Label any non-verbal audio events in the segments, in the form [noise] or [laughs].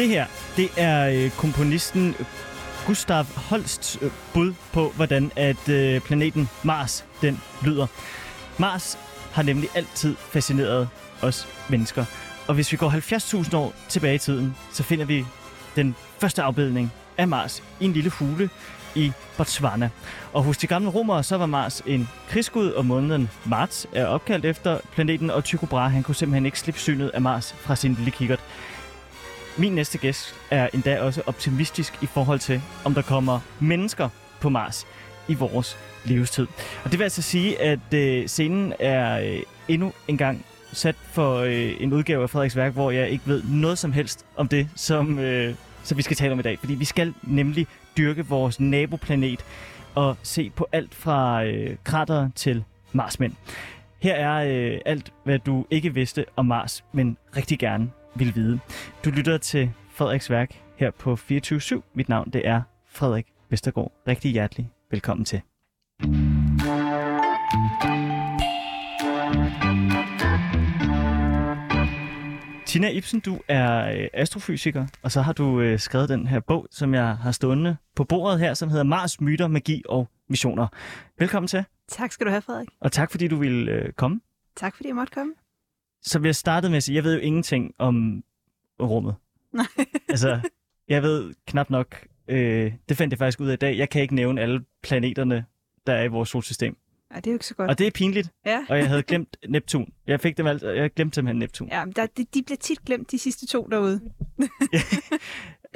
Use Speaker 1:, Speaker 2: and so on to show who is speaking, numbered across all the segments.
Speaker 1: Det her, det er øh, komponisten Gustav Holsts øh, bud på, hvordan at øh, planeten Mars den lyder. Mars har nemlig altid fascineret os mennesker. Og hvis vi går 70.000 år tilbage i tiden, så finder vi den første afbildning af Mars i en lille hule i Botswana. Og hos de gamle romere, så var Mars en krigsgud, og måneden marts er opkaldt efter planeten, og Tycho Brahe, han kunne simpelthen ikke slippe synet af Mars fra sin lille kikkert. Min næste gæst er endda også optimistisk i forhold til, om der kommer mennesker på Mars i vores livstid. Og det vil altså sige, at øh, scenen er øh, endnu en gang sat for øh, en udgave af Frederiks værk, hvor jeg ikke ved noget som helst om det, som, øh, som vi skal tale om i dag. Fordi vi skal nemlig dyrke vores naboplanet og se på alt fra øh, krater til Marsmænd. Her er øh, alt, hvad du ikke vidste om Mars, men rigtig gerne vil vide. Du lytter til Frederiks værk her på 24 Mit navn det er Frederik Vestergaard. Rigtig hjertelig velkommen til. Tina Ibsen, du er øh, astrofysiker, og så har du øh, skrevet den her bog, som jeg har stående på bordet her, som hedder Mars, myter, magi og missioner. Velkommen til,
Speaker 2: Tak skal du have, Frederik.
Speaker 1: og tak fordi du ville øh, komme.
Speaker 2: Tak fordi jeg måtte komme.
Speaker 1: Så vi har startet med at sige, jeg ved jo ingenting om rummet.
Speaker 2: Nej. [laughs]
Speaker 1: Altså, jeg ved knap nok, øh, det fandt jeg faktisk ud af i dag, jeg kan ikke nævne alle planeterne, der er i vores solsystem.
Speaker 2: Ja, det er jo ikke så godt.
Speaker 1: Og det er pinligt,
Speaker 2: Ja,
Speaker 1: og jeg havde glemt Neptun. Jeg fik dem alt, jeg glemte simpelthen Neptun.
Speaker 2: ja der, de, de bliver tit glemt, de sidste to derude. [laughs]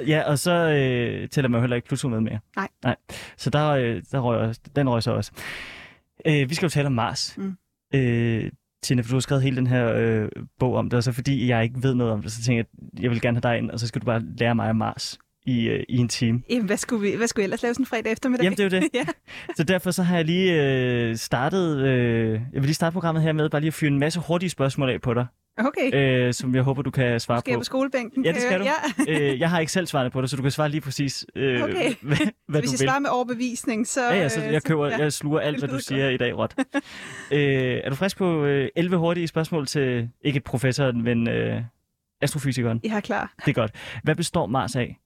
Speaker 1: Ja, og så øh, tæller man jo heller ikke Pluto med mere.
Speaker 2: Nej.
Speaker 1: Nej. Så der, øh, der røg også, den røg så også. Øh, vi skal jo tale om Mars.
Speaker 2: Mm.
Speaker 1: Øh, Tina, for du har skrevet hele den her øh, bog om det, og så fordi jeg ikke ved noget om det, så tænker jeg, at jeg vil gerne have dig ind, og så skal du bare lære mig om Mars i, øh, i en time.
Speaker 2: Jamen, hvad skulle, vi, hvad skulle vi ellers lave sådan en fredag eftermiddag?
Speaker 1: Jamen, det er jo det. [laughs]
Speaker 2: ja.
Speaker 1: Så derfor så har jeg lige øh, startet, øh, jeg vil lige starte programmet her med bare lige at fyre en masse hurtige spørgsmål af på dig,
Speaker 2: Okay,
Speaker 1: øh, som jeg håber, du kan svare
Speaker 2: skal jeg
Speaker 1: på.
Speaker 2: på skolebænken?
Speaker 1: Ja, det skal du.
Speaker 2: Ja.
Speaker 1: øh, jeg har ikke selv svaret på det, så du kan svare lige præcis, øh,
Speaker 2: Okay.
Speaker 1: hvad, hvad [laughs]
Speaker 2: Hvis
Speaker 1: du
Speaker 2: jeg
Speaker 1: vil.
Speaker 2: svarer med overbevisning, så...
Speaker 1: Ja, ja, så
Speaker 2: øh,
Speaker 1: jeg køber,
Speaker 2: ja.
Speaker 1: jeg sluger alt, hvad du siger i dag, råt. øh, er du frisk på øh, 11 hurtige spørgsmål til, ikke professoren, men øh, astrofysikeren?
Speaker 2: Jeg er klar.
Speaker 1: Det er godt. Hvad består Mars af?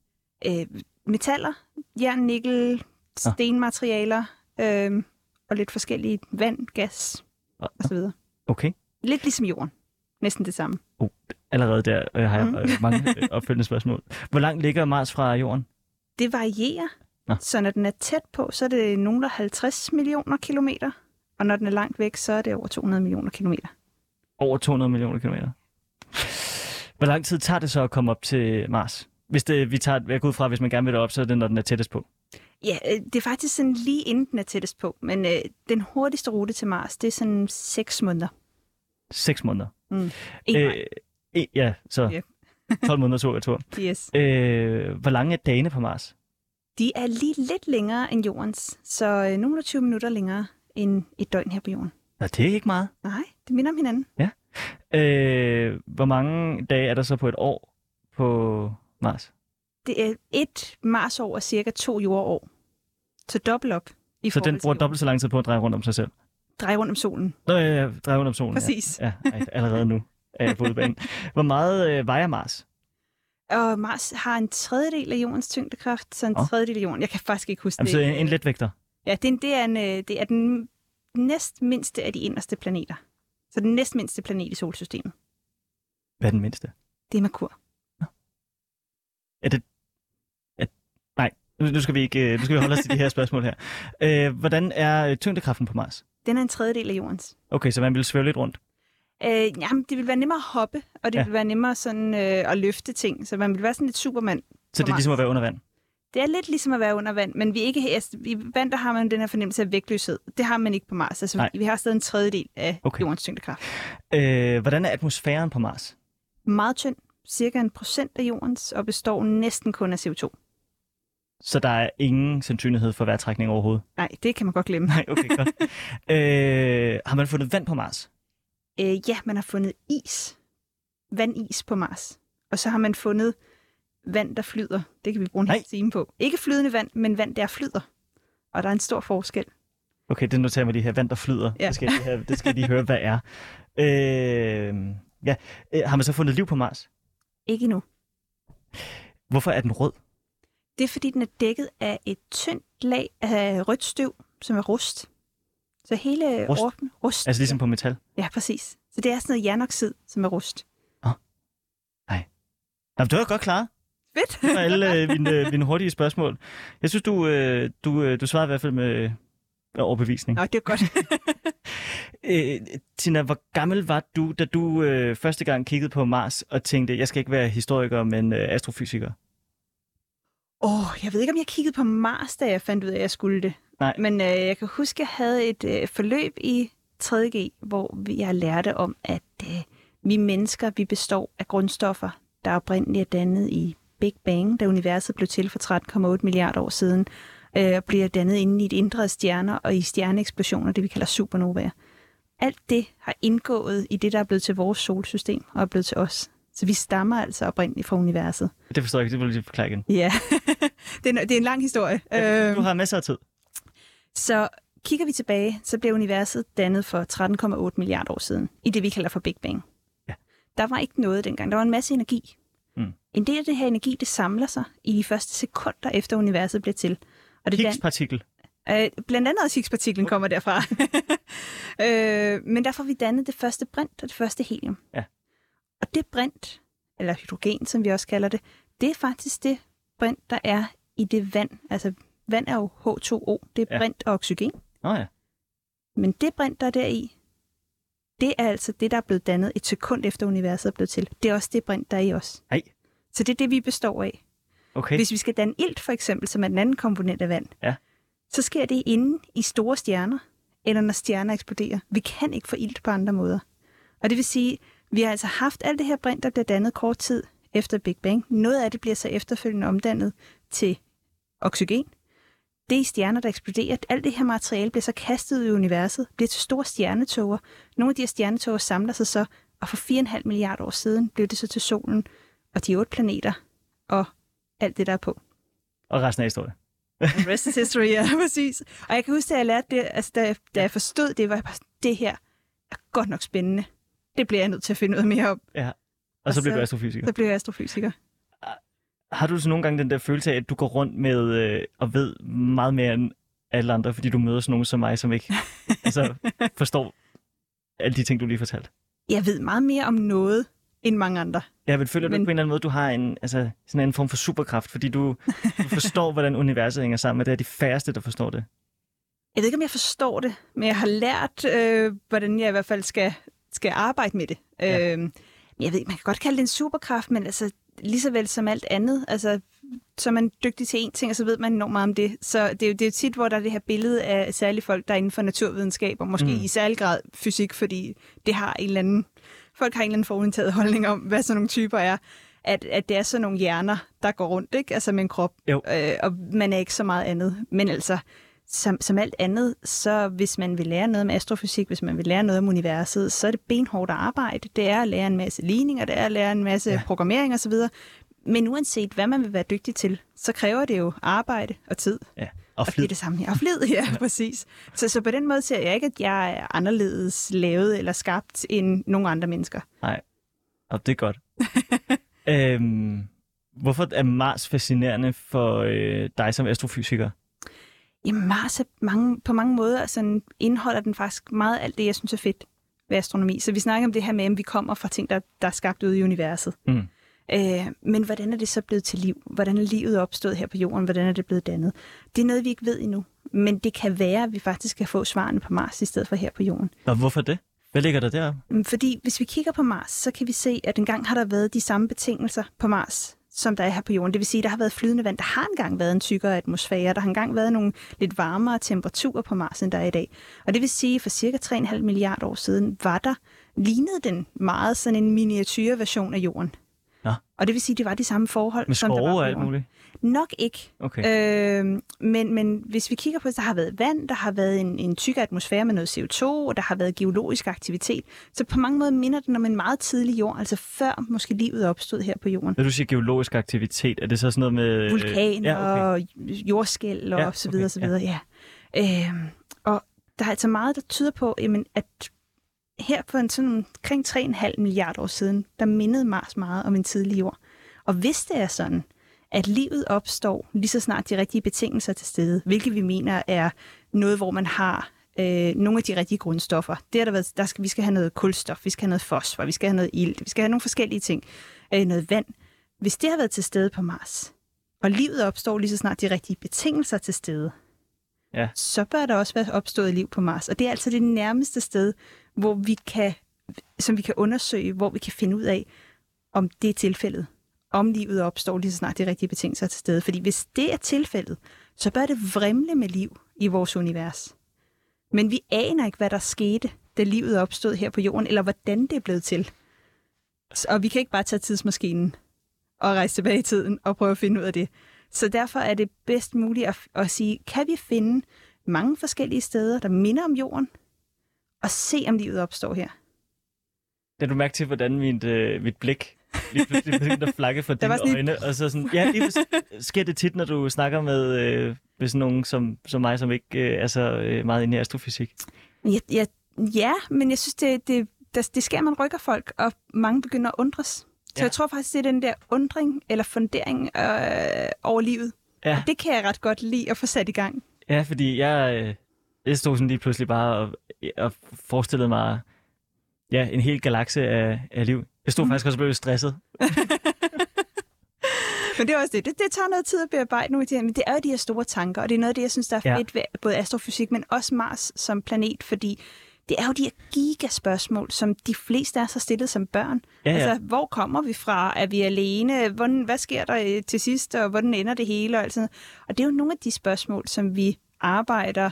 Speaker 2: Øh, metaller, jern, nikkel, stenmaterialer, øh, og lidt forskellige vand, gas og så videre.
Speaker 1: Okay.
Speaker 2: Lidt ligesom jorden. Næsten det samme.
Speaker 1: Allerede der øh, har jeg
Speaker 2: Mhm.
Speaker 1: øh, mange øh, [laughs] opfølgende spørgsmål. Hvor langt ligger Mars fra Jorden?
Speaker 2: Det varierer.
Speaker 1: Nå.
Speaker 2: Så når den er tæt på, så er det nogle af 50 millioner kilometer. Og når den er langt væk, så er det over 200 millioner kilometer.
Speaker 1: Over 200 millioner kilometer. Hvor lang tid tager det så at komme op til Mars? Hvis det, vi tager, jeg går ud fra, hvis man gerne vil op, så er det, når den er tættest på.
Speaker 2: Ja, øh, det er faktisk sådan lige inden den er tættest på. Men øh, den hurtigste rute til Mars, det er sådan 6 måneder.
Speaker 1: 6 måneder.
Speaker 2: Mm. En øh,
Speaker 1: øh, ja, så
Speaker 2: Ja. [laughs]
Speaker 1: 12 måneder tur [laughs]
Speaker 2: yes.
Speaker 1: Øh, hvor lange er dagene på Mars?
Speaker 2: De er lige lidt længere end jordens. Så øh, nogle og 20 minutter længere end et døgn her på jorden.
Speaker 1: Nå, det er ikke meget.
Speaker 2: Nej, det minder om hinanden.
Speaker 1: Øh, hvor mange dage er der så på et år på Mars?
Speaker 2: Det er et Marsår og cirka to jordår. Så dobbelt op. I
Speaker 1: Så den bruger dobbelt så lang tid på at dreje rundt om sig selv?
Speaker 2: Drej rundt om solen.
Speaker 1: Nå, ja, ja, dreje rundt om solen.
Speaker 2: Præcis.
Speaker 1: Ja, ja allerede nu er jeg på udbanen. Hvor meget øh, vejer Mars?
Speaker 2: Og Mars har en tredjedel af jordens tyngdekraft, så en
Speaker 1: Åh.
Speaker 2: tredjedel af jorden. Jeg kan faktisk ikke huske
Speaker 1: Jamen, så
Speaker 2: det.
Speaker 1: en, en letvægter.
Speaker 2: Ja, det er, en, det, er en, øh, det er den næst mindste af de inderste planeter. Så den næst mindste planet i solsystemet.
Speaker 1: Hvad er den mindste?
Speaker 2: Det er Merkur.
Speaker 1: Er det... Er, nej, nu nu skal, vi ikke, øh, nu skal vi holde os til de her spørgsmål her. Øh, hvordan er øh, tyngdekraften på Mars?
Speaker 2: Den er en tredjedel af jordens.
Speaker 1: Okay, så man vil svæve lidt rundt.
Speaker 2: Øh, jamen, det vil være nemmere at hoppe, og det
Speaker 1: Ja.
Speaker 2: ja. vil være nemmere sådan, øh, at løfte ting. Så man vil være sådan lidt supermand.
Speaker 1: Så det er ligesom at være under vand.
Speaker 2: Det er lidt ligesom at være under vand, men vi er ikke, altså, i vand der har man den her fornemmelse af vægtløshed. Det har man ikke på Mars. Altså,
Speaker 1: Nej.
Speaker 2: vi har stadig en tredjedel af
Speaker 1: okay.
Speaker 2: jordens tyngdekraft.
Speaker 1: Øh, hvordan er atmosfæren på Mars?
Speaker 2: Meget tynd, cirka en procent af jordens, og består næsten kun af CO2.
Speaker 1: Så der er ingen sandsynlighed for vejrtrækning overhovedet?
Speaker 2: Nej, det kan man godt glemme.
Speaker 1: Nej, okay, godt. [laughs] øh, har man fundet vand på Mars?
Speaker 2: Øh, ja, man har fundet is. Vandis på Mars. Og så har man fundet vand, der flyder. Det kan vi bruge en
Speaker 1: Nej.
Speaker 2: hel time på. Ikke flydende vand, men vand, der flyder. Og der er en stor forskel.
Speaker 1: Okay, det noterer mig lige her. Vand, der flyder.
Speaker 2: Ja.
Speaker 1: Det, skal jeg lige have, det skal jeg lige høre, hvad er. Øh, ja. øh, har man så fundet liv på Mars?
Speaker 2: Ikke nu.
Speaker 1: Hvorfor er den rød?
Speaker 2: Det er, fordi den er dækket af et tyndt lag af rødt støv, som er rust. Så hele
Speaker 1: Rust?
Speaker 2: Orben, rust.
Speaker 1: Altså ligesom på metal?
Speaker 2: Ja, præcis. Så det er sådan noget jernoxid, som er rust.
Speaker 1: Nå, men det var godt klaret.
Speaker 2: Fedt!
Speaker 1: Det var alle øh, mine, øh, mine hurtige spørgsmål. Jeg synes, du, øh, du, øh, du svarede i hvert fald med, med overbevisning.
Speaker 2: Nå, det er godt. [laughs]
Speaker 1: Øh, Tina, hvor gammel var du, da du øh, første gang kiggede på Mars og tænkte, jeg skal ikke være historiker, men øh, astrofysiker?
Speaker 2: Åh, oh, jeg ved ikke, om jeg kiggede på Mars, da jeg fandt ud af, at jeg skulle det.
Speaker 1: Nej.
Speaker 2: Men øh, jeg kan huske, at jeg havde et øh, forløb i 3.G, hvor jeg lærte om, at øh, vi mennesker, vi består af grundstoffer, der oprindeligt er dannet i Big Bang, da universet blev til for 13,8 milliarder år siden, øh, og bliver dannet inde i et indre af stjerner og i stjerneeksplosioner, det vi kalder supernovaer. Alt det har indgået i det, der er blevet til vores solsystem og er blevet til os. Så vi stammer altså oprindeligt fra universet.
Speaker 1: Det forstår jeg ikke, det vil jeg forklare igen.
Speaker 2: Ja, [laughs] det, er, en- det er en lang historie.
Speaker 1: Ja,
Speaker 2: Øhm,
Speaker 1: du har masser af tid.
Speaker 2: Så kigger vi tilbage, så blev universet dannet for 13,8 milliarder år siden, i det vi kalder for Big Bang.
Speaker 1: Ja.
Speaker 2: Der var ikke noget dengang. Der var en masse energi.
Speaker 1: Mm.
Speaker 2: En del af det her energi, det samler sig i de første sekunder efter universet blev til. Og det dan-
Speaker 1: Higgs-partikel.
Speaker 2: Øh, blandt andet også Higgs-partiklen kommer derfra. [laughs] øh, men der får vi dannet det første brint og det første helium.
Speaker 1: Ja.
Speaker 2: Og det brint, eller hydrogen, som vi også kalder det, det er faktisk det brint, der er i det vand. Altså, vand er jo H2O, det er
Speaker 1: Ja.
Speaker 2: brint og oxygen.
Speaker 1: Nå ja.
Speaker 2: Men det brint, der er deri, det er altså det, der er blevet dannet et sekund efter universet er blevet til. Det er også det brint, der er i os.
Speaker 1: Ej.
Speaker 2: Så det er det, vi består af.
Speaker 1: Okay.
Speaker 2: Hvis vi skal danne ilt, for eksempel, som er den anden komponent af vand,
Speaker 1: Ja.
Speaker 2: så sker det inde i store stjerner, eller når stjerner eksploderer. Vi kan ikke få ilt på andre måder. Og det vil sige, vi har altså haft alt det her brint, der bliver dannet kort tid efter Big Bang. Noget af det bliver så efterfølgende omdannet til oxygen. Det er stjerner, der eksploderer. Alt det her materiale bliver så kastet ud i universet, bliver til store stjernetåger. Nogle af de her stjernetåger samler sig så, og for 4,5 milliarder år siden blev det så til solen og de otte planeter og alt det, der er på.
Speaker 1: Og resten af historien.
Speaker 2: And rest is history, ja, [laughs] præcis. Og jeg kan huske, at jeg lærte det, altså da, da jeg forstod det, var jeg bare, det her er godt nok spændende. Det bliver jeg nødt til at finde ud af mere om.
Speaker 1: Ja. Og,
Speaker 2: Og
Speaker 1: så
Speaker 2: så-
Speaker 1: du astrofysiker.
Speaker 2: Så blev jeg astrofysiker.
Speaker 1: Har du så nogle gange den der følelse af, at du går rundt med øh, og ved meget mere end alle andre, fordi du møder sådan nogen som mig, som ikke [laughs] altså, forstår alle de ting, du lige fortalte?
Speaker 2: Jeg ved meget mere om noget end mange andre.
Speaker 1: Jeg vil føle, at du
Speaker 2: Men-
Speaker 1: på en eller anden måde, du har en, altså, sådan en form for superkraft, fordi du, du forstår, [laughs] hvordan universet hænger sammen, og det er de færreste, der forstår det.
Speaker 2: Jeg ved ikke, om jeg forstår det, men jeg har lært, øh, hvordan jeg i hvert fald skal, skal arbejde med det.
Speaker 1: Ja.
Speaker 2: Øh, men jeg ved man kan godt kalde det en superkraft, men altså lige så vel som alt andet, altså så er man dygtig til én ting, og så ved man enormt meget om det. Så det er jo, det er jo tit, hvor der er det her billede af særlige folk, der er inden for naturvidenskab, og måske
Speaker 1: Mm.
Speaker 2: i særlig grad fysik, fordi det har en eller anden, folk har en eller anden forudtaget [laughs] holdning om, hvad sådan nogle typer er. At, at det er sådan nogle hjerner, der går rundt, ikke? Altså med en krop.
Speaker 1: Jo.
Speaker 2: Øh, og man er ikke så meget andet. Men altså, som, som alt andet, så hvis man vil lære noget om astrofysik, hvis man vil lære noget om universet, så er det benhårdt arbejde. Det er at lære en masse ligninger, det er at lære en masse
Speaker 1: Ja.
Speaker 2: ja. programmering osv. Men uanset hvad man vil være dygtig til, så kræver det jo arbejde og tid.
Speaker 1: Ja. Og
Speaker 2: Og det
Speaker 1: flid.
Speaker 2: er det samme. Ja, og flid, ja, præcis. Så, så på den måde ser jeg ikke, at jeg er anderledes lavet eller skabt end nogle andre mennesker.
Speaker 1: Og det er godt. [laughs] øhm, hvorfor er Mars fascinerende for øh, dig som astrofysiker?
Speaker 2: Jamen Mars er mange, på mange måder sådan, indeholder den faktisk meget alt det, jeg synes er fedt ved astronomi. Så vi snakker om det her med, at vi kommer fra ting, der, der er skabt ude i universet.
Speaker 1: Mm.
Speaker 2: Øh, men hvordan er det så blevet til liv? Hvordan er livet opstået her på jorden? Hvordan er det blevet dannet? Det er noget, vi ikke ved endnu. Men det kan være, at vi faktisk kan få svarene på Mars i stedet for her på jorden.
Speaker 1: Og hvorfor det? Hvad ligger der der?
Speaker 2: Fordi hvis vi kigger på Mars, så kan vi se, at engang har der været de samme betingelser på Mars, som der er her på jorden. Det vil sige, at der har været flydende vand. Der har engang været en tykkere atmosfære. Der har engang været nogle lidt varmere temperaturer på Mars, end der er i dag. Og det vil sige, at for cirka 3,5 milliarder år siden var der, lignede den meget sådan en miniatyrversion af jorden.
Speaker 1: Nå.
Speaker 2: Og det vil sige, at det var de samme forhold,
Speaker 1: Med
Speaker 2: som der var
Speaker 1: skove og alt muligt?
Speaker 2: Nok ikke.
Speaker 1: Okay.
Speaker 2: Øh, men, men hvis vi kigger på det, der har været vand, der har været en, en tyk atmosfære med noget CO2, og der har været geologisk aktivitet. Så på mange måder minder den om en meget tidlig jord, altså før måske livet opstod her på jorden.
Speaker 1: Når du siger geologisk aktivitet, er det så sådan noget med...
Speaker 2: Vulkaner
Speaker 1: Øh, ja, okay.
Speaker 2: og jordskæl og
Speaker 1: Ja,
Speaker 2: så videre,
Speaker 1: okay,
Speaker 2: og så videre, ja. Øh, og der er altså meget, der tyder på, jamen, at her for en sådan omkring 3,5 milliarder år siden, der mindede Mars meget om en tidlig jord. Og hvis det er sådan, at livet opstår lige så snart de rigtige betingelser er til stede, hvilket vi mener er noget, hvor man har øh, nogle af de rigtige grundstoffer. Det er der været, der skal, vi skal have noget kulstof, vi skal have noget fosfor, vi skal have noget ilt, vi skal have nogle forskellige ting, øh, noget vand. Hvis det har været til stede på Mars, og livet opstår lige så snart de rigtige betingelser er til stede,
Speaker 1: Ja.
Speaker 2: så bør der også være opstået liv på Mars. Og det er altså det nærmeste sted, hvor vi kan, som vi kan undersøge, hvor vi kan finde ud af, om det er tilfældet. Om livet opstår lige så snart de rigtige betingelser er til stede. Fordi hvis det er tilfældet, så bør det vrimle med liv i vores univers. Men vi aner ikke, hvad der skete, da livet opstod her på jorden, eller hvordan det er blevet til. Og vi kan ikke bare tage tidsmaskinen og rejse tilbage i tiden og prøve at finde ud af det. Så derfor er det bedst muligt at, at sige, kan vi finde mange forskellige steder, der minder om jorden, og se, om livet opstår her.
Speaker 1: Da du mærke til, hvordan mit, øh, mit blik lige pludselig begyndte at flakke for dine
Speaker 2: sådan
Speaker 1: øjne, og så sådan, ja, lige sker det tit, når du snakker med, øh, med sådan nogen som, som mig, som ikke øh, er så øh, meget inde i astrofysik.
Speaker 2: Ja, ja, ja men jeg synes, det, det, der, det sker, man rykker folk, og mange begynder at undres. Så
Speaker 1: Ja.
Speaker 2: jeg tror faktisk, det er den der undring eller fundering øh, over livet.
Speaker 1: Ja.
Speaker 2: Og det kan jeg ret godt lide at få sat i gang.
Speaker 1: Ja, fordi jeg, øh, jeg stod sådan lige pludselig bare og, og forestillede mig ja, en hel galakse af, af liv. Jeg stod mm. faktisk også og blev stresset. [laughs]
Speaker 2: Men det er også det. det. Det tager noget tid at bearbejde nogle af de her, men det er jo de her store tanker, og det er noget af det, jeg synes, der er
Speaker 1: Ja.
Speaker 2: fedt ved både astrofysik, men også Mars som planet, fordi det er jo de her gigaspørgsmål, som de fleste af os har stillet som børn.
Speaker 1: Ja, ja.
Speaker 2: Altså, hvor kommer vi fra? Er vi alene? Hvordan, hvad sker der øh, til sidst, og hvordan ender det hele? Og, alt sådan og det er jo nogle af de spørgsmål, som vi arbejder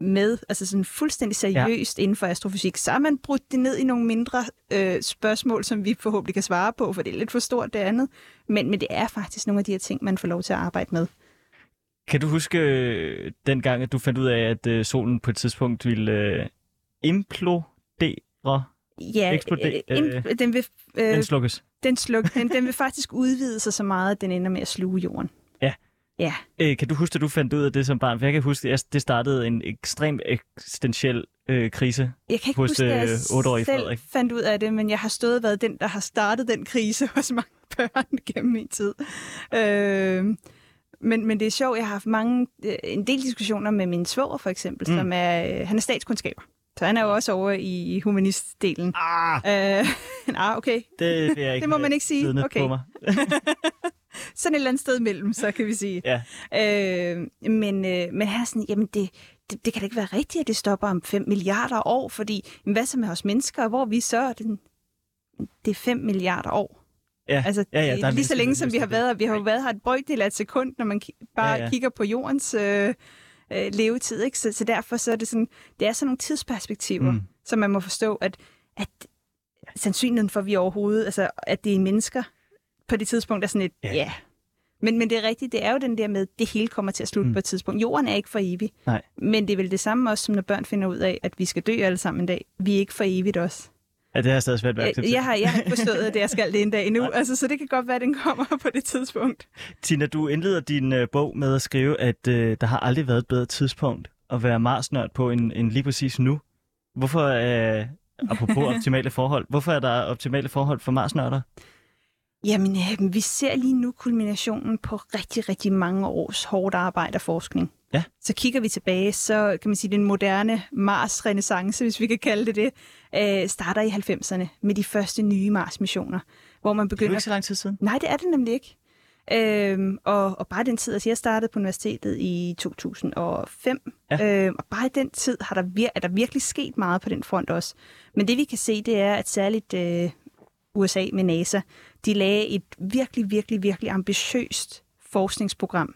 Speaker 2: med, altså sådan fuldstændig seriøst ja. inden for astrofysik. Så har man brudt det ned i nogle mindre øh, spørgsmål, som vi forhåbentlig kan svare på, for det er lidt for stort det andet. Men, men det er faktisk nogle af de her ting, man får lov til at arbejde med.
Speaker 1: Kan du huske øh, den gang, at du fandt ud af, at øh, solen på et tidspunkt ville øh, implodere?
Speaker 2: Ja,
Speaker 1: Eksplodere,
Speaker 2: øh, ind, den, vil, øh,
Speaker 1: Den slukkes.
Speaker 2: den, sluk, den, den vil faktisk udvide sig så meget, at den ender med at sluge jorden.
Speaker 1: Ja. Øh, kan du huske, at du fandt ud af det som barn? For jeg kan huske, at det startede en ekstrem eksistentiel øh, krise.
Speaker 2: Jeg kan ikke
Speaker 1: hos,
Speaker 2: huske,
Speaker 1: øh, otteårige
Speaker 2: selv
Speaker 1: Frederik.
Speaker 2: fandt ud af det, men jeg har stået været den, der har startet den krise [laughs] hos mange børn gennem min tid. Øh, men, men det er sjovt, jeg har haft mange, øh, en del diskussioner med min svoger for eksempel,
Speaker 1: Mm.
Speaker 2: mm. som er, øh, han er statskundskaber. Så han er jo også over i humanistdelen.
Speaker 1: Ah,
Speaker 2: Øh, [laughs] ah, okay.
Speaker 1: det, jeg [laughs] ikke
Speaker 2: Det må man ikke sige. Okay.
Speaker 1: På mig. [laughs]
Speaker 2: Sådan et eller andet sted imellem, så kan vi sige.
Speaker 1: Ja.
Speaker 2: Øh, men, øh, men han er sådan, jamen det, det, det kan da ikke være rigtigt, at det stopper om 5 milliarder år, fordi jamen, hvad så med os mennesker, og hvor vi så? Det, er sådan, det er 5 milliarder år.
Speaker 1: Ja.
Speaker 2: Altså,
Speaker 1: Ja, ja,
Speaker 2: det
Speaker 1: der
Speaker 2: er lige så længe, som vi har
Speaker 1: det.
Speaker 2: været her. Vi har jo været her et brøkdel af et sekund, når man ki- bare
Speaker 1: ja.
Speaker 2: ja. kigger på jordens øh, øh, levetid. Ikke? Så, så derfor så er det sådan, det er sådan nogle tidsperspektiver,
Speaker 1: Mm.
Speaker 2: som man må forstå, at, at sandsynligheden for, at vi overhovedet, altså at det er mennesker på det tidspunkt, er sådan et,
Speaker 1: Ja.
Speaker 2: ja. Men, men det er rigtigt, det er jo den der med, det hele kommer til at slutte
Speaker 1: Mm.
Speaker 2: mm. på et tidspunkt. Jorden er ikke for evig.
Speaker 1: Nej.
Speaker 2: Men det er vel det samme også, som når børn finder ud af, at vi skal dø alle sammen en dag. Vi er ikke for evigt også.
Speaker 1: Ja, det har jeg stadig svært ved at
Speaker 2: Jeg,
Speaker 1: acceptere.
Speaker 2: jeg, har, jeg har ikke forstået, at det jeg skal det en dag endnu.
Speaker 1: Nej.
Speaker 2: Altså, så det kan godt være, at den kommer på det tidspunkt.
Speaker 1: Tina, du indleder din øh, bog med at skrive, at øh, der har aldrig været et bedre tidspunkt at være Mars-nørd på end, end lige præcis nu. Hvorfor, øh, apropos [laughs] optimale forhold, hvorfor er der optimale forhold for Mars-nørder?
Speaker 2: Jamen, øh, vi ser lige nu kulminationen på rigtig, rigtig mange års hårdt arbejde og forskning.
Speaker 1: Ja.
Speaker 2: Så kigger vi tilbage, så kan man sige, den moderne Mars-renaissance, hvis vi kan kalde det det, øh, starter i 90'erne med de første nye Mars-missioner, hvor man
Speaker 1: Det er
Speaker 2: begynder...
Speaker 1: ikke så lang tid siden.
Speaker 2: Nej, det er det nemlig ikke. Øhm, og, og bare den tid, altså jeg startede på universitetet i 2005,
Speaker 1: Ja.
Speaker 2: øhm, og bare i den tid har der, vir- er der virkelig sket meget på den front også. Men det vi kan se, det er, at særligt øh, USA med NASA, de lagde et virkelig, virkelig, virkelig ambitiøst forskningsprogram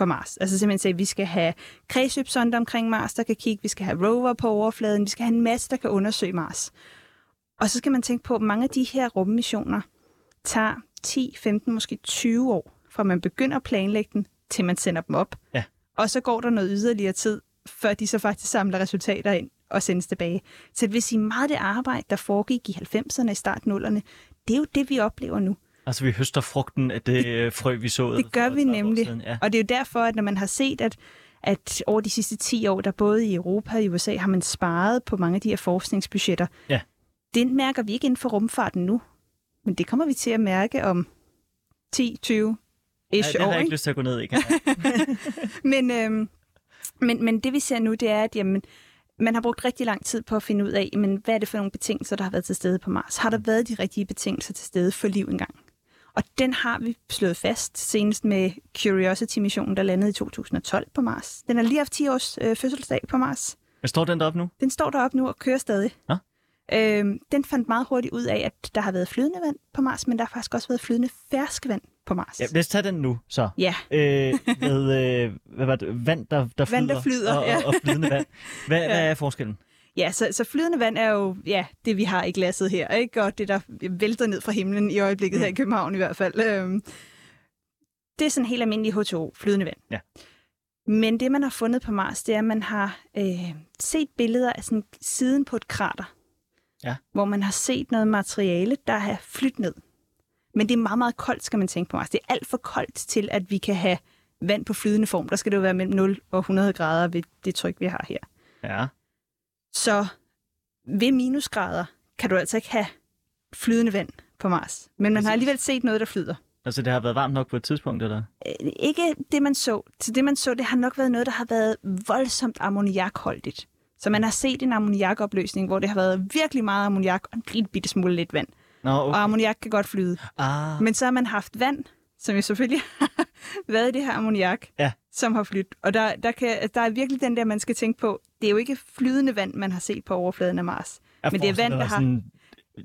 Speaker 2: for Mars. Altså simpelthen sagde, at vi skal have kredsløbsonder omkring Mars, der kan kigge, vi skal have rover på overfladen, vi skal have en masse, der kan undersøge Mars. Og så skal man tænke på, at mange af de her rummissioner tager 10, 15, måske 20 år, fra man begynder at planlægge den, til man sender dem op.
Speaker 1: Ja.
Speaker 2: Og så går der noget yderligere tid, før de så faktisk samler resultater ind og sendes tilbage. Så det vil sige, meget af det arbejde, der foregik i 90'erne, i start 0'erne, det er jo det, vi oplever nu.
Speaker 1: Altså, vi høster frugten af det øh, frø, vi så.
Speaker 2: Det gør vi nemlig.
Speaker 1: Ja.
Speaker 2: Og det er jo derfor, at når man har set, at, at over de sidste 10 år, der både i Europa og i USA, har man sparet på mange af de her forskningsbudgetter.
Speaker 1: Ja.
Speaker 2: Det mærker vi ikke inden for rumfarten nu. Men det kommer vi til at mærke om 10, 20
Speaker 1: Ja,
Speaker 2: ish
Speaker 1: det har
Speaker 2: år.
Speaker 1: jeg ikke lyst til at gå ned i. Kan jeg? [laughs]
Speaker 2: Men, øhm, men, men det vi ser nu, det er, at jamen, man har brugt rigtig lang tid på at finde ud af, men hvad er det for nogle betingelser, der har været til stede på Mars? Har der været de rigtige betingelser til stede for liv engang? Og den har vi slået fast senest med Curiosity-missionen, der landede i 2012 på Mars. Den har lige haft 10 års øh, fødselsdag på Mars.
Speaker 1: Men står den deroppe nu?
Speaker 2: Den står deroppe nu og kører stadig.
Speaker 1: Nå.
Speaker 2: Øhm, den fandt meget hurtigt ud af, at der har været flydende vand på Mars, men der har faktisk også været flydende ferskevand på Mars.
Speaker 1: Ja, lad os tage den nu, så.
Speaker 2: ja.
Speaker 1: Øh, med, øh, hvad var det? Vand, der, der flyder.
Speaker 2: Vand, der flyder,
Speaker 1: og,
Speaker 2: ja.
Speaker 1: og, og flydende vand. [laughs] Hvad, ja. hvad er forskellen?
Speaker 2: Ja, så, så flydende vand er jo ja, det, vi har i glasset her, ikke? og det, der vælter ned fra himlen i øjeblikket mm. her i København i hvert fald. Øhm, det er sådan helt almindelig H2O, flydende vand.
Speaker 1: Ja.
Speaker 2: Men det, man har fundet på Mars, det er, at man har øh, set billeder af sådan siden på et krater,
Speaker 1: Ja.
Speaker 2: hvor man har set noget materiale, der har flyttet ned. Men det er meget, meget koldt, skal man tænke på Mars. Det er alt for koldt til, at vi kan have vand på flydende form. Der skal det jo være mellem 0 og 100 grader ved det tryk, vi har her.
Speaker 1: Ja.
Speaker 2: Så ved minusgrader kan du altså ikke have flydende vand på Mars. Men man har
Speaker 1: Præcis.
Speaker 2: alligevel set noget, der flyder.
Speaker 1: Altså, det har været varmt nok på et tidspunkt, eller?
Speaker 2: Øh, Ikke det, man så. Til det, man så, det har nok været noget, der har været voldsomt ammoniakholdigt. Så man har set en ammoniakopløsning, hvor det har været virkelig meget ammoniak og en lille bitte smule lidt vand.
Speaker 1: Nå,
Speaker 2: Og
Speaker 1: okay.
Speaker 2: ammoniak kan godt flyde.
Speaker 1: Ah,
Speaker 2: Men så har man haft vand, som jo selvfølgelig [laughs] har været i det her ammoniak,
Speaker 1: Ja.
Speaker 2: som har flyttet. Og der, der, kan, der er virkelig den der, man skal tænke på. Det er jo ikke flydende vand, man har set på overfladen af Mars.
Speaker 1: jeg
Speaker 2: men det er vand, der har-
Speaker 1: Sådan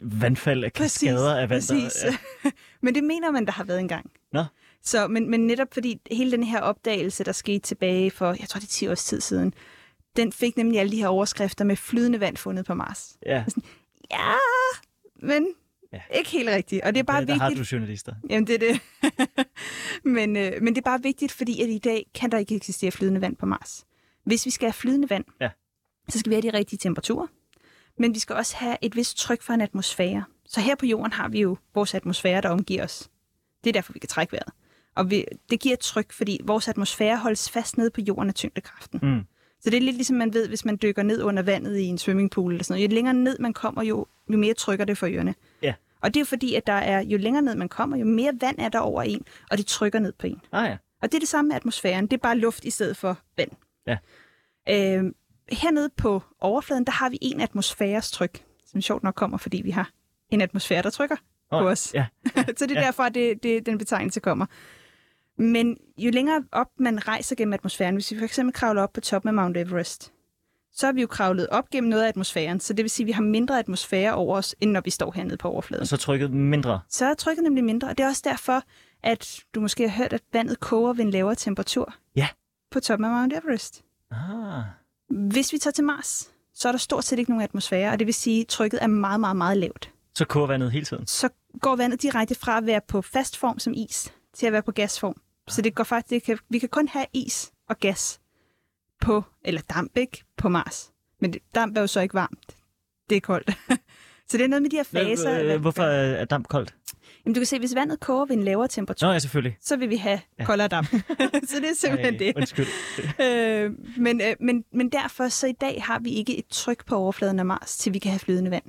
Speaker 1: vandfald af kaskader af vand. der-
Speaker 2: præcis.
Speaker 1: Ja. [laughs]
Speaker 2: men det mener man, der har været engang.
Speaker 1: Nå.
Speaker 2: Så, men, men netop fordi hele den her opdagelse, der skete tilbage for, jeg tror det er 10 års tid siden, den fik nemlig alle de her overskrifter med flydende vand fundet på Mars.
Speaker 1: Ja,
Speaker 2: Ja, men
Speaker 1: Ja.
Speaker 2: ikke helt rigtigt. Og det er bare
Speaker 1: der, der
Speaker 2: vigtigt.
Speaker 1: har du journalister.
Speaker 2: Jamen, det er det. [laughs] men, øh, men det er bare vigtigt, fordi at i dag kan der ikke eksistere flydende vand på Mars. Hvis vi skal have flydende vand,
Speaker 1: Ja.
Speaker 2: så skal vi have de rigtige temperaturer. Men vi skal også have et vist tryk fra en atmosfære. Så her på jorden har vi jo vores atmosfære, der omgiver os. Det er derfor, vi kan trække vejret. Og vi, det giver et tryk, fordi vores atmosfære holdes fast nede på jorden af tyngdekraften.
Speaker 1: Mm.
Speaker 2: Så det er lidt ligesom man ved, hvis man dykker ned under vandet i en swimmingpool eller sådan noget. Jo længere ned man kommer, jo, jo mere trykker det for ørerne.
Speaker 1: Ja.
Speaker 2: Og det er fordi, at der er, jo længere ned man kommer, jo mere vand er der over en, og det trykker ned på en.
Speaker 1: Ah ja.
Speaker 2: Og det er det samme med atmosfæren. Det er bare luft i stedet for vand.
Speaker 1: Ja.
Speaker 2: Øh, hernede på overfladen, der har vi en atmosfæres tryk, som sjovt nok kommer, fordi vi har en atmosfære, der trykker
Speaker 1: Nå,
Speaker 2: på os.
Speaker 1: Ja. [laughs]
Speaker 2: så det er
Speaker 1: Ja.
Speaker 2: derfor, det, det, den betegnelse kommer. Men jo længere op man rejser gennem atmosfæren, hvis vi for eksempel kravler op på toppen af Mount Everest, så har vi jo kravlet op gennem noget af atmosfæren, så det vil sige, at vi har mindre atmosfære over os, end når vi står hernede på overfladen.
Speaker 1: Og så trykket mindre.
Speaker 2: Så er trykket nemlig mindre, og det er også derfor, at du måske har hørt, at vandet koger ved en lavere temperatur.
Speaker 1: Ja.
Speaker 2: På toppen af Mount Everest.
Speaker 1: Ah.
Speaker 2: Hvis vi tager til Mars, så er der stort set ikke nogen atmosfære, og det vil sige, at trykket er meget, meget, meget lavt.
Speaker 1: Så koger vandet hele tiden.
Speaker 2: Så går vandet direkte fra at være på fast form som is, til at være på gasform. Så det går faktisk, det kan, vi kan kun have is og gas på, eller damp, ikke? På Mars. Men det, damp er jo så ikke varmt. Det er koldt. [laughs] så det er noget med de her faser.
Speaker 1: Øh. Hvorfor er damp koldt?
Speaker 2: Jamen, du kan se, hvis vandet koger ved en lavere temperatur,
Speaker 1: Nå ja, selvfølgelig.
Speaker 2: så vil vi have
Speaker 1: Ja.
Speaker 2: koldere damp. [laughs] så det er simpelthen
Speaker 1: Ej,
Speaker 2: det.
Speaker 1: Undskyld. [laughs]
Speaker 2: Øh, men, øh, men, men derfor, så i dag har vi ikke et tryk på overfladen af Mars, til vi kan have flydende vand.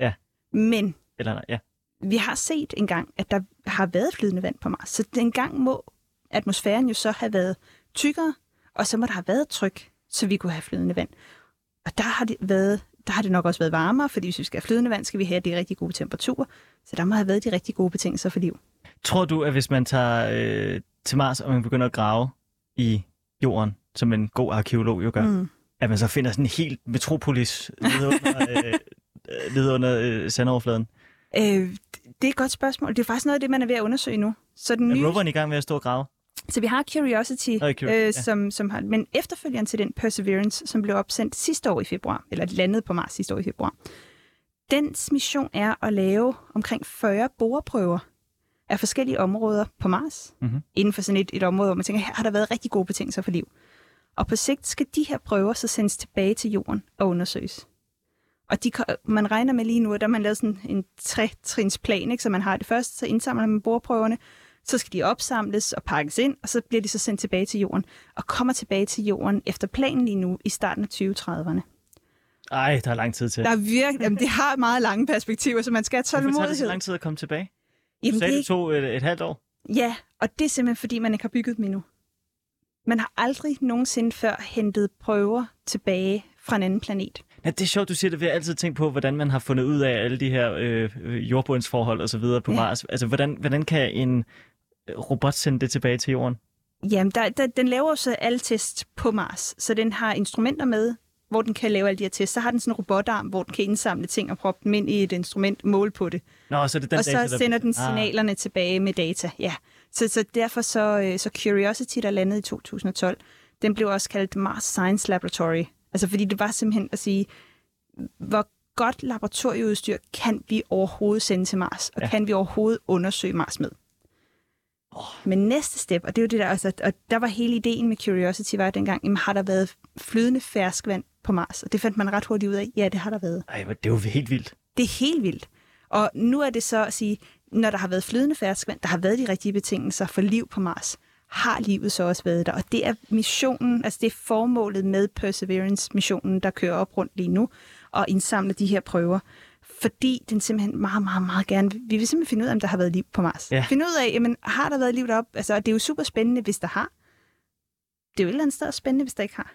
Speaker 1: Ja.
Speaker 2: Men
Speaker 1: Eller nej, ja.
Speaker 2: vi har set engang, at der har været flydende vand på Mars. Så dengang må atmosfæren jo så have været tykkere, og så må der have været tryk, så vi kunne have flydende vand. Og der har det været der har det nok også været varmere, fordi hvis vi skal have flydende vand, skal vi have de rigtig gode temperaturer. Så der må have været de rigtig gode betingelser for liv.
Speaker 1: Tror du, at hvis man tager øh, til Mars, og man begynder at grave i jorden, som en god arkeolog jo gør, mm. At man så finder sådan en helt metropolis nede under, [laughs] øh, nede under øh, sandoverfladen?
Speaker 2: Øh, det er et godt spørgsmål. Det er faktisk noget af det, man er ved at undersøge nu. Så den
Speaker 1: Er
Speaker 2: nye
Speaker 1: roveren i gang med at stå og grave?
Speaker 2: Så vi har Curiosity,
Speaker 1: Nå, Curiosity, ja.
Speaker 2: øh, som, som har, men efterfølgeren til den Perseverance, som blev opsendt sidste år i februar, eller landede på Mars sidste år i februar, dens mission er at lave omkring 40 boreprøver af forskellige områder på Mars,
Speaker 1: Mhm.
Speaker 2: inden for sådan et, et område, hvor man tænker, her har der været rigtig gode betingelser for liv. Og på sigt skal de her prøver så sendes tilbage til jorden og undersøges. Og de, man regner med lige nu, at der man lavet sådan en tre-trins-plan, ikke? så man har det først, så indsamler man boreprøverne, så skal de opsamles og pakkes ind, og så bliver de så sendt tilbage til jorden, og kommer tilbage til jorden efter planen lige nu i starten af 2030'erne.
Speaker 1: Ej, der er lang tid til.
Speaker 2: Der er virkelig, jamen, det har meget lange perspektiver, så man skal have
Speaker 1: Hvorfor tager det så
Speaker 2: tålmodighed.
Speaker 1: lang tid at komme tilbage? Du
Speaker 2: Jamen, det,
Speaker 1: sagde,
Speaker 2: er
Speaker 1: det
Speaker 2: ikke,
Speaker 1: tog et, et halvt år.
Speaker 2: Ja, og det er simpelthen, fordi man ikke har bygget dem endnu. Man har aldrig nogensinde før hentet prøver tilbage fra en anden planet.
Speaker 1: Ja, det er sjovt, du siger det. Vi har altid tænkt på, hvordan man har fundet ud af alle de her øh, jordbundsforhold og så videre på
Speaker 2: Ja.
Speaker 1: Mars. Altså, hvordan, hvordan kan en robot sende det tilbage til jorden?
Speaker 2: Jamen, der, der, den laver så alle tests på Mars, så den har instrumenter med, hvor den kan lave alle de her tests. Så har den sådan en robotarm, hvor den kan indsamle ting og proppe dem ind i et instrument, måle på det.
Speaker 1: Nå, så det den
Speaker 2: og så
Speaker 1: data, der...
Speaker 2: sender den
Speaker 1: Ah.
Speaker 2: signalerne tilbage med data. Ja. Så, så derfor så, øh, så Curiosity, der landede i 2012, den blev også kaldt Mars Science Laboratory. Altså fordi det var simpelthen at sige, hvor godt laboratorieudstyr kan vi overhovedet sende til Mars, og
Speaker 1: ja.
Speaker 2: kan vi overhovedet undersøge Mars med. Men næste step, og det er jo det der, altså, og der var hele ideen med Curiosity, var dengang, jamen, har der været flydende ferskvand på Mars? Og det fandt man ret hurtigt ud af, ja, det har der været.
Speaker 1: Ej, det er jo helt vildt.
Speaker 2: Det er helt vildt. Og nu er det så at sige, når der har været flydende ferskvand, der har været de rigtige betingelser for liv på Mars, har livet så også været der. Og det er missionen, altså det er formålet med Perseverance-missionen, der kører op rundt lige nu, og indsamler de her prøver. Fordi den simpelthen meget, meget, meget gerne, vi vil simpelthen finde ud af, om der har været liv på Mars.
Speaker 1: Ja.
Speaker 2: Finde ud af, jamen, har der været liv deroppe? Altså, det er jo super spændende, hvis der har. Det er jo et eller andet sted spændende, hvis der ikke har.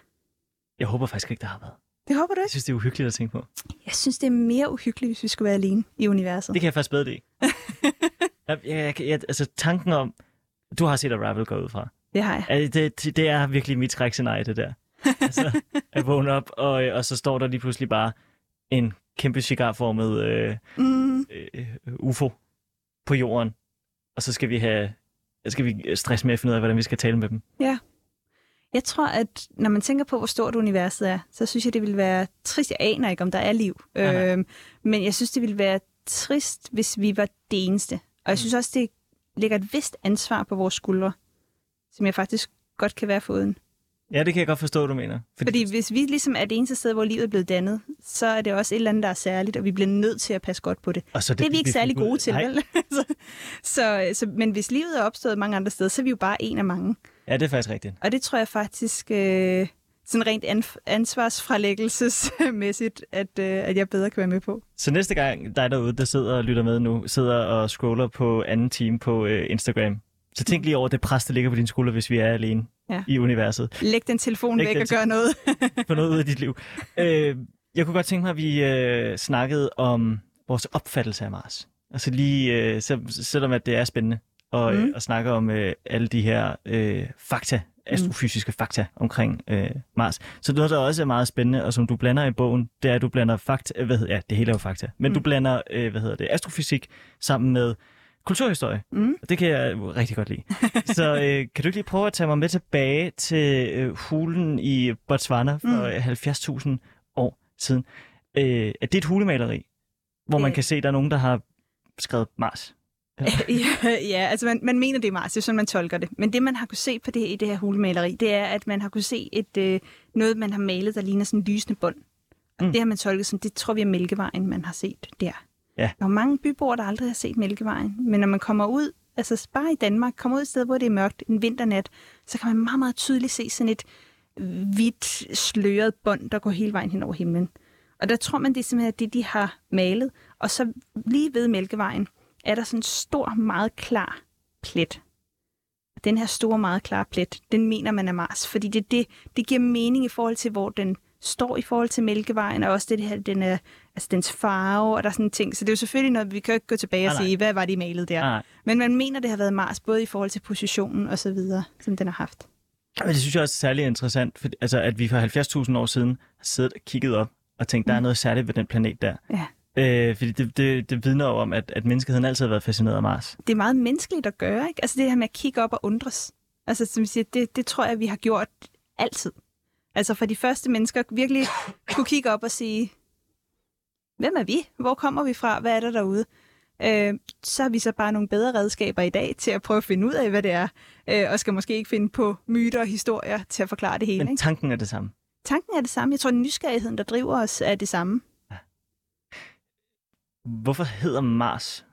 Speaker 1: Jeg håber faktisk ikke, der har været.
Speaker 2: Det håber du
Speaker 1: Jeg
Speaker 2: ikke.
Speaker 1: synes, det er uhyggeligt at tænke på.
Speaker 2: Jeg synes, det er mere uhyggeligt, hvis vi skulle være alene i universet.
Speaker 1: Det kan jeg faktisk bedre lide. [laughs] jeg, jeg, jeg, altså, tanken om... Du har set Arrival gå ud fra.
Speaker 2: det har jeg.
Speaker 1: Altså, det, det, det er virkelig mit skrækscenarie, det der. Altså, [laughs] at vågne op, og, og så står der lige pludselig bare en kæmpe cigarformet øh,
Speaker 2: Mm.
Speaker 1: øh, UFO på jorden. Og så skal vi have skal vi stresse med at finde ud af, hvordan vi skal tale med dem.
Speaker 2: Jeg tror, at når man tænker på, hvor stort universet er, så synes jeg, det ville være trist. Jeg aner ikke, om der er liv. Øhm, men jeg synes, det ville være trist, hvis vi var det eneste. Og jeg synes også, det lægger et vist ansvar på vores skuldre, som jeg faktisk godt kan være foruden.
Speaker 1: Ja, det kan jeg godt forstå, du mener.
Speaker 2: Fordi hvis vi ligesom er det eneste sted, hvor livet er blevet dannet, så er det også et eller andet, der er særligt, og vi bliver nødt til at passe godt på det.
Speaker 1: og så
Speaker 2: Det er vi ikke særlig
Speaker 1: ud-
Speaker 2: gode til, vel? [laughs] så, så, så, men hvis livet er opstået mange andre steder, så er vi jo bare en af mange.
Speaker 1: Ja, det er faktisk rigtigt.
Speaker 2: Og det tror jeg faktisk, øh, sådan rent ansvarsfralæggelsesmæssigt, at, øh, at jeg bedre kan være med på.
Speaker 1: Så næste gang dig derude, der sidder og lytter med nu, sidder og scroller på anden time på øh, Instagram, så tænk lige over det pres, der ligger på dine skuldre, hvis vi er alene
Speaker 2: Ja.
Speaker 1: i universet.
Speaker 2: Læg den telefon
Speaker 1: Læg
Speaker 2: væk
Speaker 1: den
Speaker 2: og gør noget. [laughs]
Speaker 1: Få noget ud af dit liv. Øh, jeg kunne godt tænke mig, at vi øh, snakkede om vores opfattelse af Mars. Altså lige, øh, selv, selvom at det er spændende at, mm.
Speaker 2: Mm.
Speaker 1: at snakke om øh, alle de her øh, fakta, astrofysiske fakta omkring øh, Mars. Så noget, der også er meget spændende, og som du blander i bogen, det er, at du blander fakta, øh, hvad hedder, ja, det hele er jo fakta, men mm. du blander, øh, hvad hedder det, astrofysik sammen med kulturhistorie.
Speaker 2: Mm.
Speaker 1: Det kan jeg rigtig godt lide. Så [laughs] øh, kan du ikke lige prøve at tage mig med tilbage til øh, hulen i Botswana for mm. 70.000 år siden? Øh, er det et hulemaleri, hvor man
Speaker 2: Øh.
Speaker 1: kan se, at der er nogen, der har skrevet Mars? [laughs]
Speaker 2: ja, ja, altså man, man mener, det er Mars, det er sådan, man tolker det. Men det, man har kunne se på det i det her hulemaleri, det er, at man har kunne se et, øh, noget, man har malet, der ligner sådan en lysende bund. Og
Speaker 1: mm.
Speaker 2: det har man tolket som, det tror vi er Mælkevejen, man har set der.
Speaker 1: Ja.
Speaker 2: Der er mange byboer, der aldrig har set Mælkevejen. Men når man kommer ud, altså bare i Danmark, kommer ud et sted, hvor det er mørkt en vinternat, så kan man meget, meget tydeligt se sådan et hvidt sløret bånd, der går hele vejen hen over himlen. Og der tror man, det er simpelthen det, de har malet. Og så lige ved Mælkevejen er der sådan en stor, meget klar plet. Den her store, meget klare plet, den mener man er Mars, fordi det, det, det giver mening i forhold til, hvor den står i forhold til Mælkevejen, og også det her, den er, altså dens farve, og der er sådan ting. Så det er jo selvfølgelig noget, vi kan jo ikke gå tilbage og
Speaker 1: nej.
Speaker 2: sige, hvad var de malet der?
Speaker 1: Nej.
Speaker 2: Men man mener, det har været Mars, både i forhold til positionen og så videre, som den har haft.
Speaker 1: Men det synes jeg også er særlig interessant, for, altså, at vi for 70.000 år siden har siddet og kigget op og tænkt, der er
Speaker 2: Mm.
Speaker 1: noget særligt ved den planet der.
Speaker 2: Ja.
Speaker 1: Øh, fordi det, det, det vidner jo om, at, at menneskeheden altid har været fascineret af Mars.
Speaker 2: Det er meget menneskeligt at gøre, ikke? Altså det her med at kigge op og undres. Altså som siger, det, det tror jeg, vi har gjort altid. Altså for de første mennesker virkelig kunne kigge op og sige, hvem er vi? Hvor kommer vi fra? Hvad er der derude? Øh, så har vi så bare nogle bedre redskaber i dag til at prøve at finde ud af, hvad det er. Øh, og skal måske ikke finde på myter og historier til at forklare det hele.
Speaker 1: Men
Speaker 2: Ikke?
Speaker 1: tanken er det samme.
Speaker 2: Tanken er det samme. Jeg tror, nysgerrigheden, der driver os, er det samme.
Speaker 1: Hvorfor hedder Mars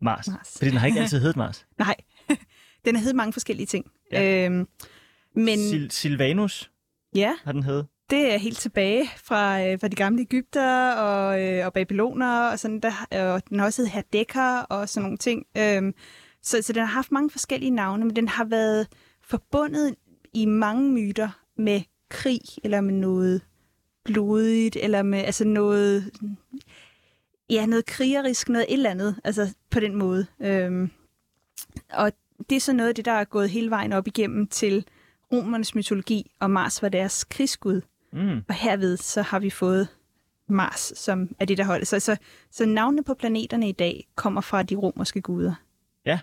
Speaker 1: Mars?
Speaker 2: Mars.
Speaker 1: Fordi den har ikke altid heddet Mars. [laughs]
Speaker 2: Nej, den har heddet mange forskellige ting.
Speaker 1: Ja.
Speaker 2: Øhm, men
Speaker 1: Sil- Silvanus
Speaker 2: ja,
Speaker 1: har den heddet
Speaker 2: det er helt tilbage fra, øh, fra de gamle Ægypter og, øh, og Babyloner, og, sådan der, og den har også heddet Herdekker og sådan nogle ting. Øhm, Så, så den har haft mange forskellige navne, men den har været forbundet i mange myter med krig, eller med noget blodigt, eller med altså noget, ja, noget krigerisk, noget et eller andet, altså på den måde. Øhm, og det er så noget af det, der er gået hele vejen op igennem til romernes mytologi, og Mars var deres krigsgud.
Speaker 1: Mm.
Speaker 2: Og herved så har vi fået Mars, som er det, der holder. Så, så, så navnene på planeterne i dag kommer fra de romerske guder.
Speaker 1: Ja.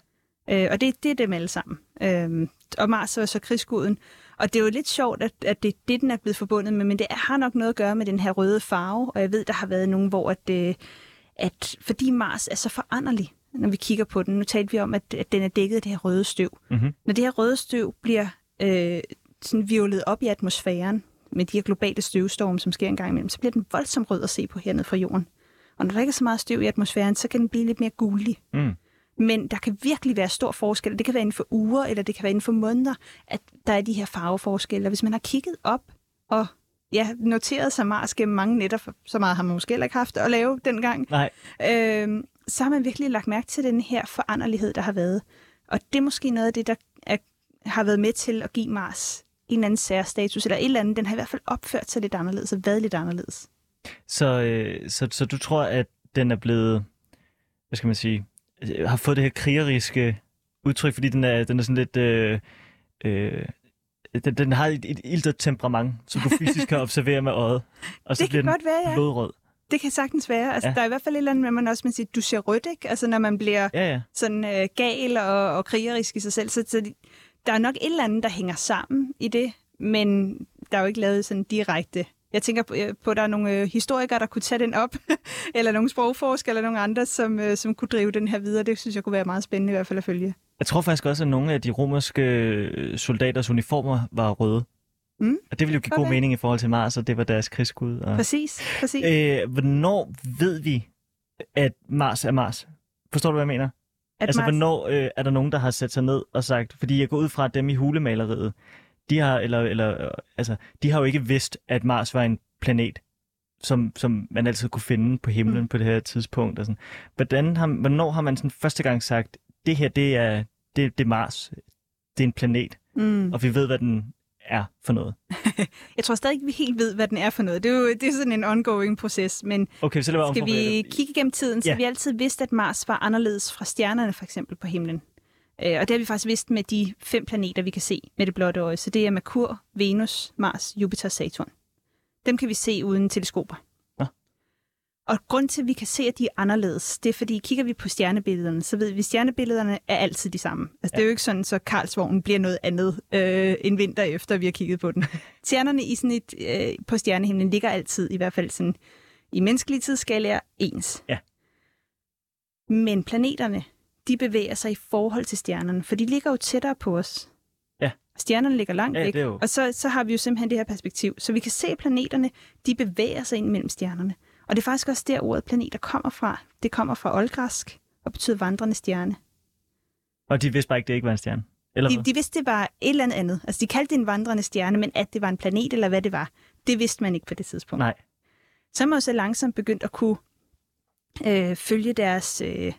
Speaker 2: Øh, og det, det er dem alle sammen. Øh, og Mars er så krigsguden. Og det er jo lidt sjovt, at, at det er det, den er blevet forbundet med, men det har nok noget at gøre med den her røde farve. Og jeg ved, der har været nogen, hvor at, øh, at fordi Mars er så foranderlig, når vi kigger på den. Nu talte vi om, at, at den er dækket af det her røde støv.
Speaker 1: Mm-hmm.
Speaker 2: Når det her røde støv bliver øh, sådan virvlet op i atmosfæren med de her globale støvstorme, som sker en gang imellem, så bliver den voldsomt rød at se på hernede fra jorden. Og når der ikke er så meget støv i atmosfæren, så kan den blive lidt mere gullig.
Speaker 1: Mm.
Speaker 2: Men der kan virkelig være stor forskel. Det kan være inden for uger, eller det kan være inden for måneder, at der er de her farveforskelle. Og hvis man har kigget op og ja, noteret sig Mars gennem mange nætter, for så meget har man måske heller ikke haft at lave dengang,
Speaker 1: Nej.
Speaker 2: øh, så har man virkelig lagt mærke til den her foranderlighed, der har været. Og det er måske noget af det, der er, har været med til at give Mars en eller anden særstatus, eller et eller andet. Den har i hvert fald opført sig lidt anderledes og været lidt anderledes.
Speaker 1: Så, øh, så, så du tror, at den er blevet, hvad skal man sige, har fået det her krigeriske udtryk, fordi den er, den er sådan lidt... Øh, øh, den, den har et, et iltet temperament, som du fysisk kan [laughs] observere med øjet. Og så
Speaker 2: Det
Speaker 1: bliver
Speaker 2: kan
Speaker 1: den
Speaker 2: godt være, ja.
Speaker 1: blodrød.
Speaker 2: Det kan sagtens være. Altså,
Speaker 1: Ja.
Speaker 2: Der er i hvert fald et eller andet man også man siger, du ser rødt, ikke? Altså, når man bliver
Speaker 1: Ja, ja.
Speaker 2: sådan øh, gal og, og krigerisk i sig selv. Så, så der er nok et eller andet, der hænger sammen i det, men der er jo ikke lavet sådan direkte. Jeg tænker på, øh, at der er nogle øh, historikere, der kunne tage den op, [laughs] eller nogle sprogforskere, eller nogle andre, som, øh, som kunne drive den her videre. Det synes jeg kunne være meget spændende i hvert fald at følge.
Speaker 1: Jeg tror faktisk også, at nogle af de romerske soldaters uniformer var røde.
Speaker 2: Mm,
Speaker 1: Og det ville jo give god mening i forhold til Mars, og det var deres krigsgud. Og...
Speaker 2: Præcis, præcis.
Speaker 1: Øh, hvornår ved vi, at Mars er Mars? Forstår du, hvad jeg mener?
Speaker 2: At
Speaker 1: altså,
Speaker 2: Mars-
Speaker 1: hvornår øh, er der nogen, der har sat sig ned og sagt, fordi jeg går ud fra dem i hulemaleriet, de har, eller, eller, øh, altså, de har jo ikke vidst, at Mars var en planet, som, som man altid kunne finde på himlen mm. på det her tidspunkt. Og sådan. Hvordan har, hvornår har man sådan første gang sagt, det her, det er, det, det er Mars, det er en planet,
Speaker 2: Mm.
Speaker 1: og vi ved, hvad den er for noget. [laughs]
Speaker 2: Jeg tror stadig ikke, vi helt ved, hvad den er for noget. Det er jo det er sådan en ongoing proces, men
Speaker 1: Okay, så var
Speaker 2: Skal vi kigge igennem tiden, så
Speaker 1: Ja.
Speaker 2: vi altid vidst, at Mars var anderledes fra stjernerne for eksempel på himlen. Øh, og det har vi faktisk vidst med de fem planeter, vi kan se med det blotte øje. Så det er Merkur, Venus, Mars, Jupiter og Saturn. Dem kan vi se uden teleskoper. Og grund til, at vi kan se, at de er anderledes, det er, fordi kigger vi på stjernebillederne, så ved vi, at stjernebillederne er altid de samme. Altså, ja. Det er jo ikke sådan, så Karlsvognen bliver noget andet øh, en vinter efter, vi har kigget på den. [laughs] Stjernerne i sådan et, øh, på stjernehimlen ligger altid, i hvert fald sådan i menneskelige tidsskalaer, ens.
Speaker 1: Ja.
Speaker 2: Men planeterne, de bevæger sig i forhold til stjernerne, for de ligger jo tættere på os.
Speaker 1: Ja.
Speaker 2: Stjernerne ligger langt
Speaker 1: Ja,
Speaker 2: væk,
Speaker 1: jo-
Speaker 2: og så, så har vi jo simpelthen det her perspektiv. Så vi kan se, at planeterne, de bevæger sig ind mellem stjernerne. Og det er faktisk også der, ordet planeter kommer fra. Det kommer fra oldgræsk og betyder vandrende stjerne.
Speaker 1: Og de vidste bare ikke, det ikke var en stjerne. Eller
Speaker 2: De,
Speaker 1: hvad?
Speaker 2: de vidste, det var et eller andet. Altså, de kaldte det en vandrende stjerne, men at det var en planet, eller hvad det var, det vidste man ikke på det tidspunkt.
Speaker 1: Nej.
Speaker 2: Så man jo så langsomt begyndt at kunne øh, følge deres, øh,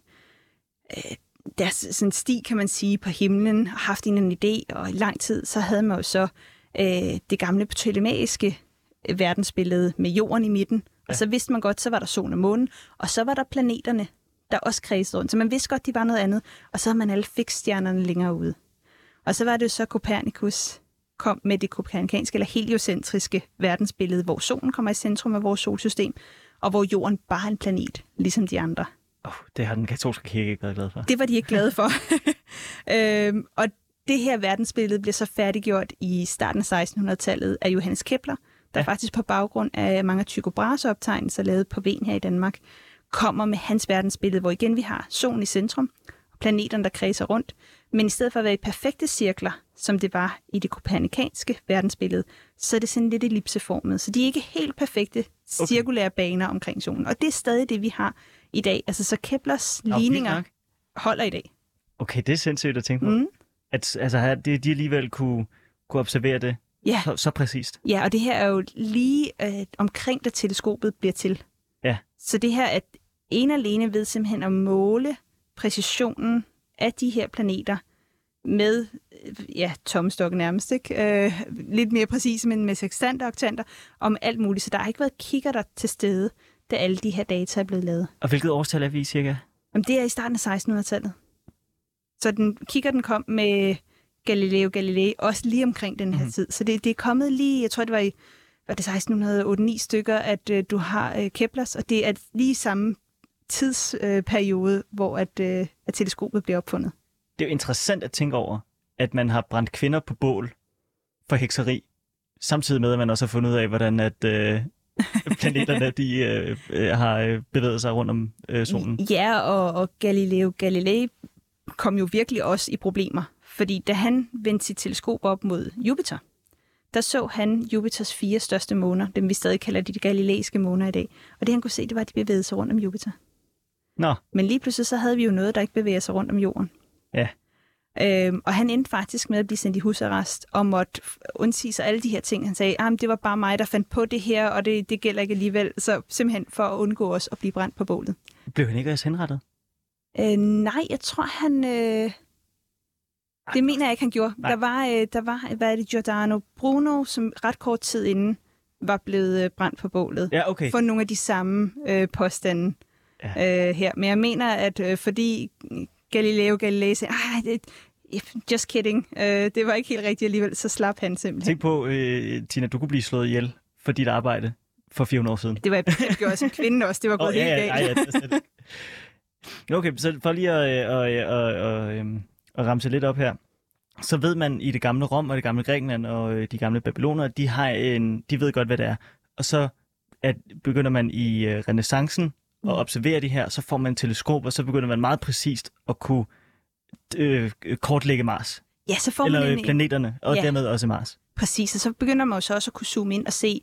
Speaker 2: øh, deres sådan sti, kan man sige, på himlen, og haft en eller anden idé, og i lang tid, så havde man jo så øh, det gamle ptolemæiske øh, verdensbillede med jorden i midten, ja. og så vidste man godt, så var der solen og månen, og så var der planeterne, der også kredsede rundt. Så man vidste godt, de var noget andet, og så havde man alle fiksstjernerne længere ude. Og så var det jo så Copernicus kom med det kopernikanske eller heliocentriske verdensbillede, hvor solen kommer i centrum af vores solsystem, og hvor jorden bare er en planet, ligesom de andre.
Speaker 1: Oh, det har den katolske kirke ikke været glad for.
Speaker 2: Det var de ikke glade for. [laughs] [laughs] øhm, og det her verdensbillede blev så færdiggjort i starten af 1600-tallet af Johannes Kepler, der
Speaker 1: Ja.
Speaker 2: faktisk på baggrund af mange af Tycho Brahes optegnelser lavet på Ven her i Danmark, kommer med hans verdensbillede, hvor igen vi har solen i centrum, og planeterne, der kredser rundt, men i stedet for at være i perfekte cirkler, som det var i det kopernikanske verdensbillede, så er det sådan lidt ellipseformet. Så de er ikke helt perfekte cirkulære baner omkring solen. Og det er stadig det, vi har i dag. Altså så Keplers
Speaker 1: vildt
Speaker 2: ligninger holder i dag.
Speaker 1: Okay, det er sindssygt at tænke på.
Speaker 2: Mm.
Speaker 1: At altså, det, de alligevel kunne, kunne observere det
Speaker 2: Ja.
Speaker 1: så, så præcist.
Speaker 2: Ja, og det her er jo lige øh, omkring, da teleskopet bliver til.
Speaker 1: Ja.
Speaker 2: Så det her er en alene ved simpelthen at måle præcisionen af de her planeter med, øh, ja, tomstok nærmest, ikke? Øh, lidt mere præcis, men med sextanter og oktanter, med alt muligt. Så der har ikke været kigger der til stede, da alle de her data er blevet lavet.
Speaker 1: Og hvilket årstal er vi i cirka?
Speaker 2: Jamen, det er i starten af 1600-tallet. Så den kigger den kom med Galileo Galilei, også lige omkring den her mm-hmm. tid. Så det, det er kommet lige, jeg tror det var i var det 1608 stykker, at øh, du har øh, Keplers, og det er lige samme tidsperiode, øh, hvor at, øh, at teleskopet bliver opfundet.
Speaker 1: Det er jo interessant at tænke over, at man har brændt kvinder på bål for hekseri, samtidig med, at man også har fundet ud af, hvordan at øh, planeterne de, øh, øh, har øh, bevæget sig rundt om øh, solen.
Speaker 2: Ja, og, og Galileo Galilei kom jo virkelig også i problemer, fordi da han vendte sit teleskop op mod Jupiter, der så han Jupiters fire største måner, dem vi stadig kalder de galileiske måner i dag. Og det han kunne se, det var, at de bevægede sig rundt om Jupiter.
Speaker 1: Nå,
Speaker 2: Men lige pludselig så havde vi jo noget, der ikke bevæger sig rundt om jorden.
Speaker 1: Ja.
Speaker 2: Øhm, og han endte faktisk med at blive sendt i husarrest og måtte undsige sig alle de her ting. Han sagde, at det var bare mig, der fandt på det her, og det, det gælder ikke alligevel. Så simpelthen for at undgå os at blive brændt på bålet.
Speaker 1: blev han ikke også henrettet?
Speaker 2: Øh, nej, jeg tror, han... Øh... Det mener jeg ikke, han gjorde.
Speaker 1: Nej.
Speaker 2: Der var, øh, der var, hvad er det, Giordano Bruno, som ret kort tid inden var blevet øh, brændt på bålet.
Speaker 1: Ja, okay.
Speaker 2: For nogle af de samme øh, påstande
Speaker 1: Ja.
Speaker 2: øh, her. Men jeg mener, at øh, fordi Galileo Galilei sagde, "Ej, det, just kidding, øh, det var ikke helt rigtigt alligevel, så slap han simpelthen.
Speaker 1: Tænk på, øh, Tina, du kunne blive slået ihjel for dit arbejde for 400 år siden.
Speaker 2: Det var jeg bestemt gjort som kvinde også, det var gået
Speaker 1: Åh,
Speaker 2: helt
Speaker 1: ja,
Speaker 2: galt.
Speaker 1: ja, ja. Okay, så for lige at, øh, at, at, at, at, øhm, at ramse lidt op her, så ved man i det gamle Rom og det gamle Grækenland og øh, de gamle Babyloner, de, har en, de ved godt, hvad det er. Og så at begynder man i øh, renaissancen at
Speaker 2: Mm.
Speaker 1: observere de her, så får man en teleskop, og så begynder man meget præcist at kunne øh, kortlægge Mars.
Speaker 2: Ja, så får
Speaker 1: Eller
Speaker 2: man
Speaker 1: øh,
Speaker 2: en,
Speaker 1: planeterne, og
Speaker 2: Ja.
Speaker 1: dermed også Mars.
Speaker 2: Præcis, og så begynder man jo så også at kunne zoome ind og se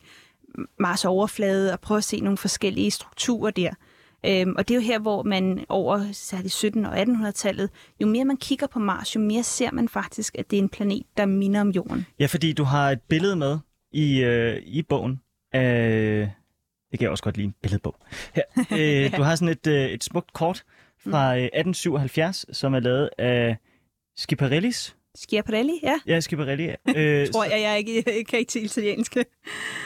Speaker 2: Mars overflade og prøve at se nogle forskellige strukturer der. Øhm, og det er jo her, hvor man over særligt 1700- og 1800-tallet, jo mere man kigger på Mars, jo mere ser man faktisk, at det er en planet, der minder om Jorden.
Speaker 1: Ja, fordi du har et billede med i, øh, i bogen. af det kan jeg også godt lide, en billedbog. Her. [laughs] Øh, du har sådan et, øh, et smukt kort fra øh, 1877, som er lavet af Schiaparellis.
Speaker 2: Schiaparelli, ja.
Speaker 1: Ja, Schiaparelli. Øh, [laughs]
Speaker 2: Tror jeg, jeg ikke kan ikke til italiensk.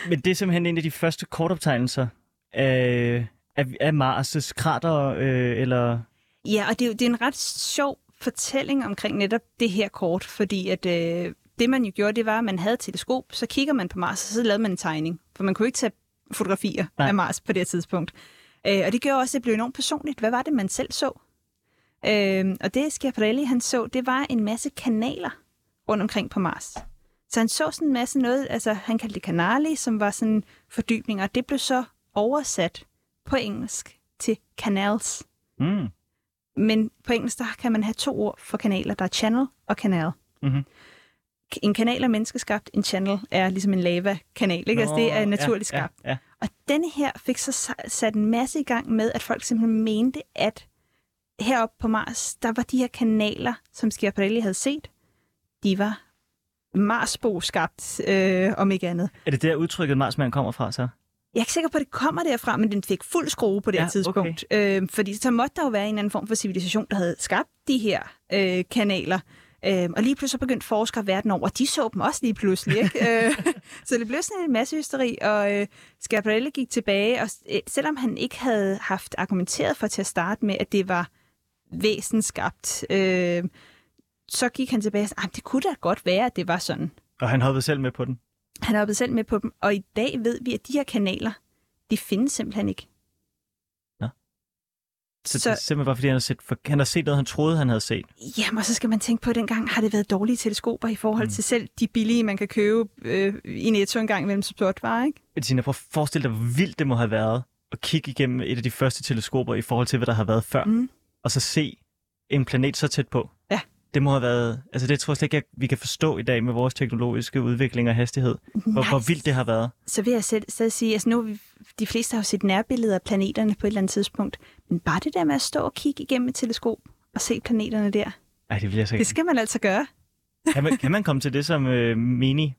Speaker 1: Men det er simpelthen en af de første kortoptegnelser af, af, af Mars' krater, øh, eller...
Speaker 2: Ja, og det er, det er en ret sjov fortælling omkring netop det her kort, fordi at øh, det man jo gjorde, det var, at man havde et teleskop, så kigger man på Mars, og så lavede man en tegning. For man kunne ikke tage fotografier.
Speaker 1: Nej.
Speaker 2: af Mars på det her tidspunkt. Øh, og det gjorde også, at det blev enormt personligt. Hvad var det, man selv så? Øh, og det Schiaparelli, han så, det var en masse kanaler rundt omkring på Mars. Så han så sådan en masse noget, altså han kaldte det kanali, som var sådan fordybninger, og det blev så oversat på engelsk til canals.
Speaker 1: Mm.
Speaker 2: Men på engelsk, der kan man have to ord for kanaler. Der er channel og kanal.
Speaker 1: Mhm.
Speaker 2: En kanal er menneskeskabt, en channel er ligesom en lava-kanal. Ikke? altså, det er
Speaker 1: Nå,
Speaker 2: naturligt
Speaker 1: ja,
Speaker 2: skabt.
Speaker 1: Ja, ja.
Speaker 2: Og denne her fik så sa- sat en masse i gang med, at folk simpelthen mente, at heroppe på Mars, der var de her kanaler, som Schiaparelli havde set, de var Marsbo skabt, øh, om ikke andet.
Speaker 1: Er det der udtrykket Marsmand kommer fra, så?
Speaker 2: Jeg er ikke sikker på, at det kommer derfra, men den fik fuld skrue på det
Speaker 1: Ja,
Speaker 2: tidspunkt. Okay. Øh, fordi så måtte der jo være en eller anden form for civilisation, der havde skabt de her øh, kanaler. Øh, og lige pludselig så begyndte forskere verden over, og de så dem også lige pludselig. Ikke? [laughs] øh, så det blev sådan en masse hysteri, og øh, Schiaparelli gik tilbage, og øh, selvom han ikke havde haft argumenteret for til at starte med, at det var væsenskabt, øh, så gik han tilbage og sagde, "Ej, det kunne da godt være, at det var sådan.
Speaker 1: Og han hoppede selv med på den.
Speaker 2: Han hoppet selv med på dem, og i dag ved vi, at de her kanaler, de findes simpelthen ikke.
Speaker 1: Så, så...
Speaker 2: Så-
Speaker 1: det er simpelthen bare, fordi han har, set, for, han har set noget, han troede, han havde set.
Speaker 2: Jamen, og så skal man tænke på, at dengang har det været dårlige teleskoper i forhold
Speaker 1: Mm.
Speaker 2: til selv de billige, man kan købe øh, i Netto en gang imellem som sort var, ikke?
Speaker 1: Bettina, prøv at forestille dig, hvor vildt det må have været at kigge igennem et af de første teleskoper i forhold til, hvad der har været før,
Speaker 2: Mm.
Speaker 1: og så se en planet så tæt på.
Speaker 2: Ja.
Speaker 1: Det må have været, altså det tror jeg slet ikke, vi kan forstå i dag med vores teknologiske udvikling og hastighed, hvor, hvor vildt det har været.
Speaker 2: Så vil jeg selv, stadig sige, altså nu de fleste har jo set nærbilleder af planeterne på et eller andet tidspunkt, men bare det der med at stå og kigge igennem et teleskop og se planeterne der,
Speaker 1: Ej, det vil jeg så
Speaker 2: det skal man altså gøre.
Speaker 1: Kan man, kan man komme til det som øh, mini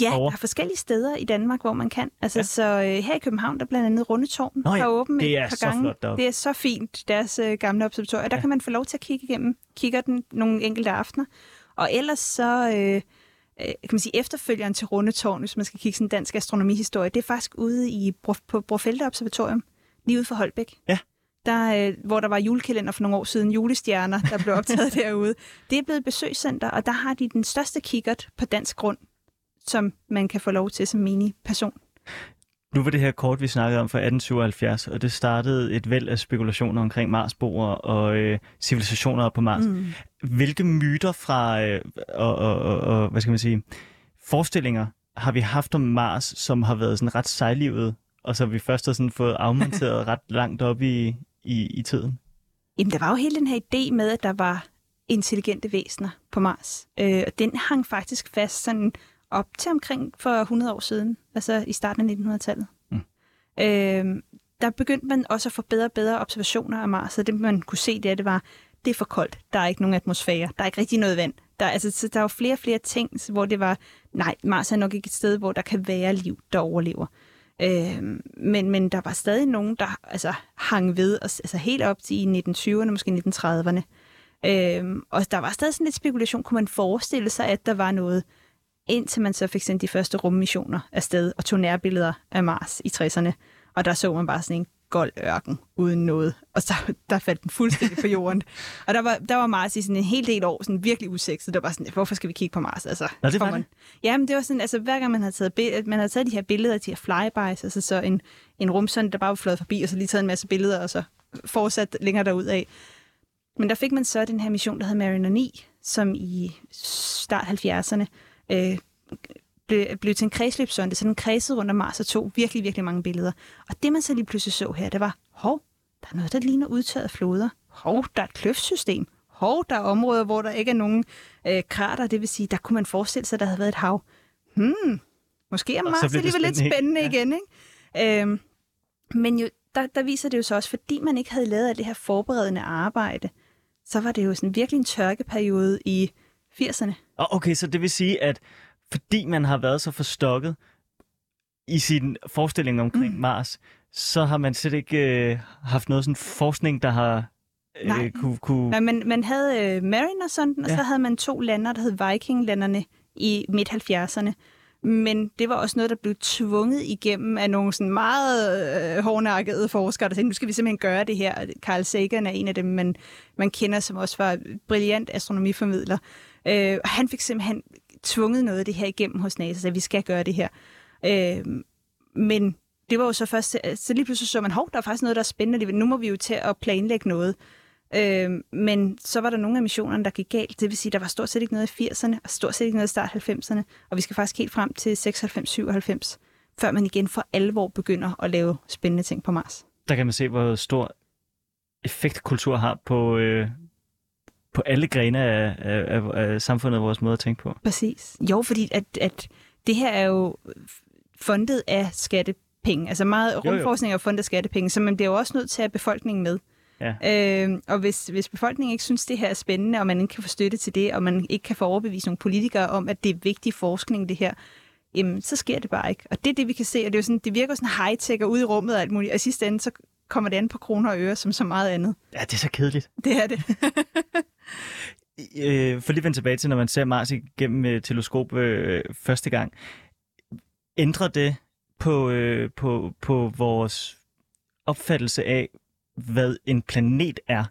Speaker 2: Ja,
Speaker 1: over?
Speaker 2: der er forskellige steder i Danmark, hvor man kan. Altså,
Speaker 1: Ja.
Speaker 2: så øh, her i København, der er blandt andet Rundetårn,
Speaker 1: Nå ja,
Speaker 2: har åbent
Speaker 1: det
Speaker 2: et
Speaker 1: er
Speaker 2: par
Speaker 1: så
Speaker 2: gange.
Speaker 1: flot deroppe.
Speaker 2: Det er så fint, deres øh, gamle observatorier. Der
Speaker 1: Ja.
Speaker 2: kan man få lov til at kigge igennem. Kigger den nogle enkelte aftener. Og ellers så, øh, øh, kan man sige, efterfølgeren til Rundetårn, hvis man skal kigge sådan dansk astronomihistorie, det er faktisk ude i, på Brofeldt Observatorium, lige ude for Holbæk.
Speaker 1: Ja.
Speaker 2: Der, øh, hvor der var julekalender for nogle år siden, julestjerner, der blev optaget [laughs] derude. Det er blevet et besøgscenter, og der har de den største kikkert på dansk grund, som man kan få lov til som mini-person.
Speaker 1: Nu var det her kort, vi snakkede om fra 1877, og det startede et væld af spekulationer omkring Marsboer og øh, civilisationer på Mars. Mm. Hvilke myter fra, øh, og, og, og, og, hvad skal man sige, forestillinger har vi haft om Mars, som har været sådan ret sejlivet, og så vi først har sådan fået afmonteret [laughs] ret langt op i, i, i tiden?
Speaker 2: Jamen, der var jo hele den her idé med, at der var intelligente væsener på Mars. Øh, og den hang faktisk fast sådan op til omkring for 100 år siden, altså i starten af 1900-tallet.
Speaker 1: Mm.
Speaker 2: Øh, der begyndte man også at få bedre og bedre observationer af Mars, og det man kunne se, det, det var, det er for koldt, der er ikke nogen atmosfære, der er ikke rigtig noget vand. Der, er- altså, så der var flere og flere ting, hvor det var, nej, Mars er nok ikke et sted, hvor der kan være liv, der overlever. Øh, men, men der var stadig nogen, der altså, hang ved, og, altså helt op til i 1920'erne, måske 1930'erne. Øh, og der var stadig sådan lidt spekulation, kunne man forestille sig, at der var noget, indtil man så fik sendt de første rummissioner afsted og tog nærbilleder af Mars i 60'erne. Og der så man bare sådan en gold ørken uden noget. Og så [laughs] der faldt den fuldstændig på jorden. [laughs] og der var, der var Mars i sådan en hel del år sådan virkelig usekset. Der var sådan, hvorfor skal vi kigge på Mars? Altså,
Speaker 1: Nå, det var
Speaker 2: man,
Speaker 1: det.
Speaker 2: Jamen, det var sådan, altså hver gang man havde taget, man havde taget de her billeder, de her flybys, altså så en, en rumsonde, der bare var fløjet forbi, og så lige taget en masse billeder, og så fortsat længere derud af. Men der fik man så den her mission, der hed Mariner 9, som i start 70'erne øh, blev, blev til en kredsløbssonde, så den kredsede rundt om Mars og tog virkelig, virkelig mange billeder. Og det man så lige pludselig så her, det var, hov, der er noget, der ligner udtørret floder. Hov, der er et kløftsystem. Hov, der er områder, hvor der ikke er nogen øh, krater, det vil sige, der kunne man forestille sig, at der havde været et hav. Hmm, måske er Mars alligevel lidt
Speaker 1: spændende igen,
Speaker 2: ikke? Øhm, men jo, der, der viser det jo så også, fordi man ikke havde lavet alt det her forberedende arbejde, så var det jo sådan virkelig en tørkeperiode i 80'erne.
Speaker 1: Og okay, så det vil sige, at fordi man har været så forstokket i sin forestilling omkring mm. Mars, så har man slet ikke øh, haft noget sådan forskning, der har
Speaker 2: Nej.
Speaker 1: øh, kunne... kunne...
Speaker 2: Nej, man, man havde øh, Mariner-sonden, og
Speaker 1: Ja.
Speaker 2: så havde man to lander, der hed Viking-landerne i midt-70'erne. Men det var også noget, der blev tvunget igennem af nogle sådan meget øh, hårdnakkede forskere, der sagde, nu skal vi simpelthen gøre det her. Carl Sagan er en af dem, man, man kender, som også var brilliant astronomiformidler. Øh, og han fik simpelthen tvunget noget af det her igennem hos NASA, så vi skal gøre det her. Øh, men det var jo så først, øh, så lige pludselig så man, hov, der er faktisk noget, der er spændende. Nu må vi jo til at planlægge noget. Øh, men så var der nogle af missionerne, der gik galt. Det vil sige, der var stort set ikke noget i 80'erne, og stort set ikke noget i start 90'erne. Og vi skal faktisk helt frem til 96-97, før man igen for alvor begynder at lave spændende ting på Mars.
Speaker 1: Der kan man se, hvor stor effekt kultur har på, øh, på alle grene af, af, af, af samfundet og vores måde at tænke på.
Speaker 2: Præcis. Jo, fordi at, at det her er jo fundet af skattepenge. Altså meget rumforskning er fundet af skattepenge, så man bliver jo også nødt til at have befolkningen med.
Speaker 1: Ja.
Speaker 2: Øh, og hvis, hvis befolkningen ikke synes, det her er spændende, og man ikke kan få støtte til det, og man ikke kan få overbevise nogle politikere om, at det er vigtig forskning, det her, jamen, så sker det bare ikke. Og det er det, vi kan se, og det, er jo sådan, det virker sådan high-tech og ude i rummet og alt muligt, og i sidste ende, så kommer det an på kroner og øre, som så meget andet.
Speaker 1: Ja, det er så kedeligt.
Speaker 2: Det er det. [laughs]
Speaker 1: øh, for lige vende tilbage til, når man ser Mars igennem øh, teleskop øh, første gang. Ændrer det på, øh, på, på vores opfattelse af, hvad en planet er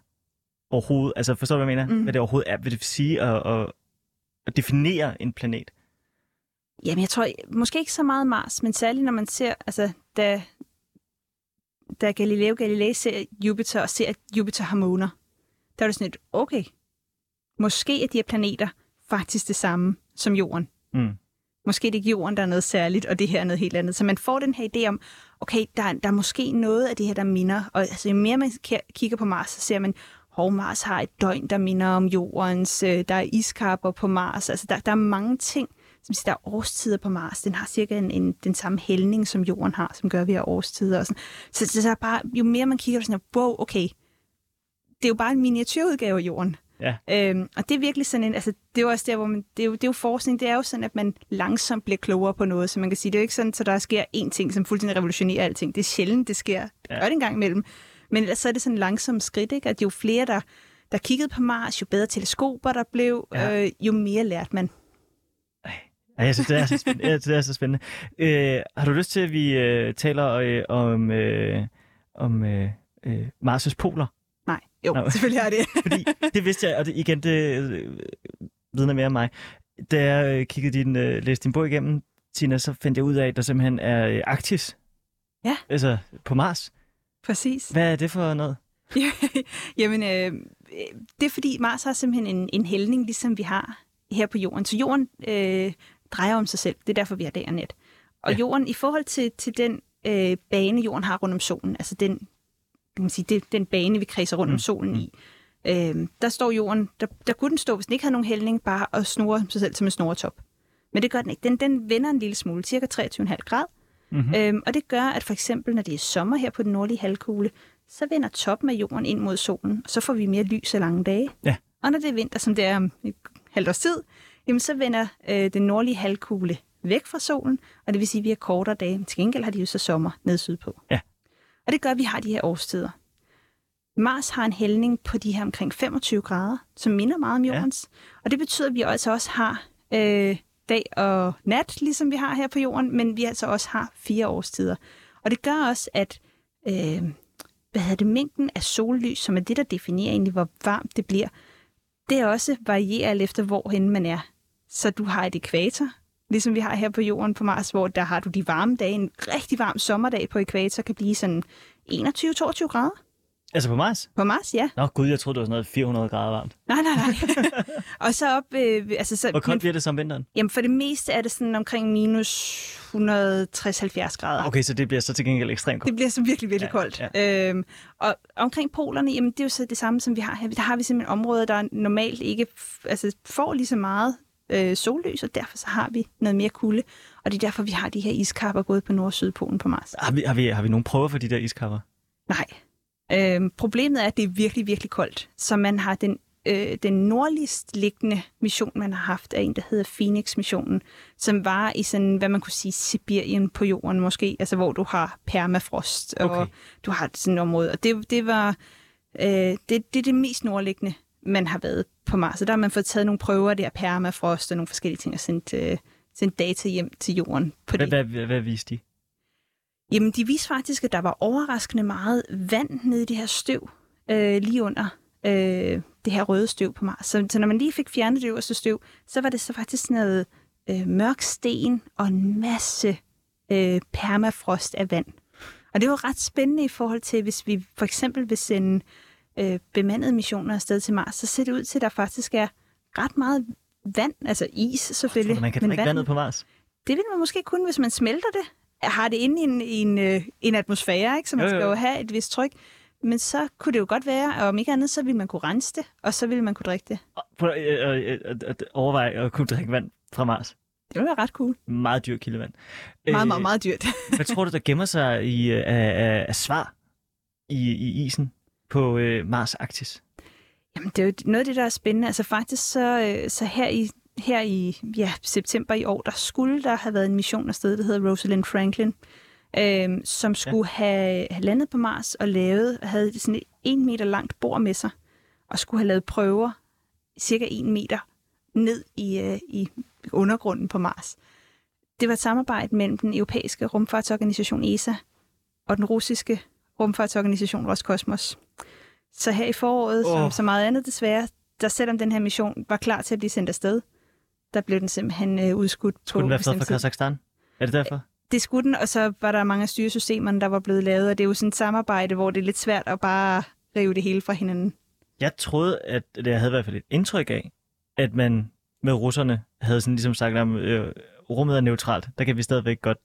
Speaker 1: overhovedet? Altså forstår du, hvad jeg mener? Mm. Hvad det overhovedet er? Hvad det vil sige at, at, at definere en planet?
Speaker 2: Jamen, jeg tror måske ikke så meget Mars, men særligt når man ser, altså, da, da Galileo Galilei ser Jupiter og ser, at Jupiter har måner, der er det sådan et, okay, måske er de her planeter faktisk det samme som Jorden.
Speaker 1: Mm.
Speaker 2: Måske er det ikke Jorden, der er noget særligt, og det her er noget helt andet. Så man får den her idé om, okay, der, er- der er måske noget af det her, der minder. Og altså, jo mere man ki- kigger på Mars, så ser man, hov, Mars har et døgn, der minder om Jordens. Øh, der er iskapper på Mars. Altså, der, der er mange ting. Som siger, der er årstider på Mars. Den har cirka en, en, den samme hældning, som Jorden har, som gør, at vi har årstider. Og sådan. Så, så, så er bare, jo mere man kigger, så sådan, wow, okay, det er jo bare en miniatyrudgave af Jorden.
Speaker 1: Ja.
Speaker 2: Øhm, og det er virkelig sådan en, altså det er jo også der, hvor man, det er jo, det er jo forskning, det er jo sådan, at man langsomt bliver klogere på noget, så man kan sige, det er jo ikke sådan, at der sker én ting, som fuldstændig revolutionerer alting. Det er sjældent, det sker. Det gør det en gang imellem. Men ellers så er det sådan en langsom skridt, ikke? at jo flere, der, der kiggede på Mars, jo bedre teleskoper der blev,
Speaker 1: Ja.
Speaker 2: øh, jo mere lærte man.
Speaker 1: Ja, jeg synes, det er så spændende. Det er så spændende. Øh, har du lyst til, at vi øh, taler øh, om, øh, om øh, øh, Mars' poler?
Speaker 2: Jo,
Speaker 1: Nå.
Speaker 2: selvfølgelig er det.
Speaker 1: Fordi det vidste jeg, og det, igen, det øh, vidner mere om mig. Da jeg øh, kiggede din, øh, læste din bog igennem, Tina, så fandt jeg ud af, at der simpelthen er øh, Arktis.
Speaker 2: Ja.
Speaker 1: Altså på Mars.
Speaker 2: Præcis.
Speaker 1: Hvad er det for noget? [laughs]
Speaker 2: Jamen, øh, det er fordi Mars har simpelthen en, en hældning, ligesom vi har her på Jorden. Så Jorden øh, drejer om sig selv. Det er derfor, vi har dag og nat. Og
Speaker 1: ja.
Speaker 2: Jorden, i forhold til, til den øh, bane, Jorden har rundt om solen, altså den, kan man sige, det, den bane, vi kredser rundt mm.
Speaker 1: Mm.
Speaker 2: om solen i, øh, der står Jorden, der, der kunne den stå, hvis den ikke havde nogen hældning, bare at snurre sig selv som en snoretop. Men det gør den ikke. Den, den vender en lille smule, cirka 23,5 grad.
Speaker 1: Mm-hmm.
Speaker 2: Øhm, og det gør, at for eksempel, når det er sommer her på den nordlige halvkugle, så vender toppen af jorden ind mod solen, og så får vi mere lys og lange dage.
Speaker 1: Ja.
Speaker 2: Og når det er vinter, som det er om et halvt års tid, jamen så vender øh, den nordlige halvkugle væk fra solen, og det vil sige, at vi har kortere dage. Men til gengæld har de jo så sommer ned sydpå.
Speaker 1: Ja.
Speaker 2: Og det gør, at vi har de her årstider. Mars har en hældning på de her omkring 25 grader, som minder meget om
Speaker 1: Ja.
Speaker 2: jordens. Og det betyder, at vi altså også har øh, dag og nat, ligesom vi har her på jorden, men vi altså også har fire årstider. Og det gør også, at øh, hvad hedder det, mængden af sollys, som er det, der definerer egentlig, hvor varmt det bliver, det også varierer alt efter, hvorhen man er. Så du har et ekvator, ligesom vi har her på jorden på Mars, hvor der har du de varme dage. En rigtig varm sommerdag på ekvator kan blive sådan 21-22 grader.
Speaker 1: Altså på Mars?
Speaker 2: På Mars, ja.
Speaker 1: Nå gud, jeg troede, det var sådan noget 400 grader varmt.
Speaker 2: Nej, nej, nej. [laughs] og så op... Øh, altså, så,
Speaker 1: Hvor koldt
Speaker 2: men,
Speaker 1: bliver det som vinteren?
Speaker 2: jamen, for det meste er det sådan omkring minus 160-70 grader.
Speaker 1: Okay, så det bliver så til gengæld ekstremt koldt.
Speaker 2: Det bliver så virkelig, virkelig
Speaker 1: Ja,
Speaker 2: koldt. Ja. Øhm, og omkring polerne, jamen, det er jo så det samme, som vi har her. Der har vi simpelthen områder, der normalt ikke altså, får lige så meget øh, sollys, og derfor så har vi noget mere kulde. Og det er derfor, vi har de her iskapper både på Nord- og Sydpolen på Mars.
Speaker 1: Har vi, har, vi, har vi nogle prøver for de der iskapper?
Speaker 2: Nej. Øhm, problemet er, at det er virkelig, virkelig koldt. Så man har den, øh, den nordligst liggende mission, man har haft, er en, der hedder Phoenix-missionen, som var i sådan, hvad man kunne sige, Sibirien på jorden måske, altså hvor du har permafrost, og
Speaker 1: Okay.
Speaker 2: du har sådan et område. Og det, det var øh, det, det, er det mest nordliggende, man har været på Mars. Og der har man fået taget nogle prøver der, permafrost og nogle forskellige ting, og sendt, øh, sendt data hjem til jorden på det.
Speaker 1: hvad, hvad, hvad viste de?
Speaker 2: Jamen, de viste faktisk, at der var overraskende meget vand nede i det her støv, øh, lige under øh, det her røde støv på Mars. Så, så når man lige fik fjernet det øverste støv, så var det så faktisk sådan noget øh, mørk sten og en masse øh, permafrost af vand. Og det var ret spændende i forhold til, hvis vi for eksempel vil sende øh, bemandede missioner afsted til Mars, så ser det ud til, at der faktisk er ret meget vand, altså is selvfølgelig.
Speaker 1: Så man kan
Speaker 2: men
Speaker 1: drikke
Speaker 2: vand-
Speaker 1: vandet på Mars?
Speaker 2: det vil man måske kunne, hvis man smelter det. Har det inde i en, i en, øh, en atmosfære, ikke? så man
Speaker 1: Jo, jo.
Speaker 2: skal jo have et vist tryk. Men så kunne det jo godt være, og om ikke andet, så ville man kunne rense det, og så ville man kunne drikke det.
Speaker 1: Prøv at øh, øh, øh, overveje at kunne drikke vand fra Mars.
Speaker 2: Det ville være ret cool.
Speaker 1: Meget dyr kildevand.
Speaker 2: Meget, meget, meget dyrt. [laughs]
Speaker 1: Hvad tror du, der gemmer sig i, af, af, af svar i, i isen på øh, Mars Arktis?
Speaker 2: Jamen, det er jo noget af det, der er spændende. Altså faktisk, så, øh, så her i her i ja, september i år, der skulle der have været en mission afsted, der hedder Rosalind Franklin, øh, som skulle ja. have, have landet på Mars og lavet, havde sådan et en meter langt bord med sig, og skulle have lavet prøver cirka en meter ned i, øh, i undergrunden på Mars. Det var et samarbejde mellem den europæiske rumfartsorganisation ESA og den russiske rumfartsorganisation Roskosmos. Så her i foråret, oh. Som så meget andet desværre, der selvom den her mission var klar til at blive sendt afsted, der blev den simpelthen øh, udskudt
Speaker 1: Skulle
Speaker 2: på
Speaker 1: den være fra. Kazakhstan? Er det derfor?
Speaker 2: Det skulle den, og så var der mange af styresystemerne, der var blevet lavet, og det er jo sådan et samarbejde, hvor det er lidt svært at bare rive det hele fra hinanden.
Speaker 1: Jeg troede, at det jeg havde i hvert fald et indtryk af, at man med russerne havde sådan ligesom sagt, at øh, rummet er neutralt. Der kan vi stadigvæk godt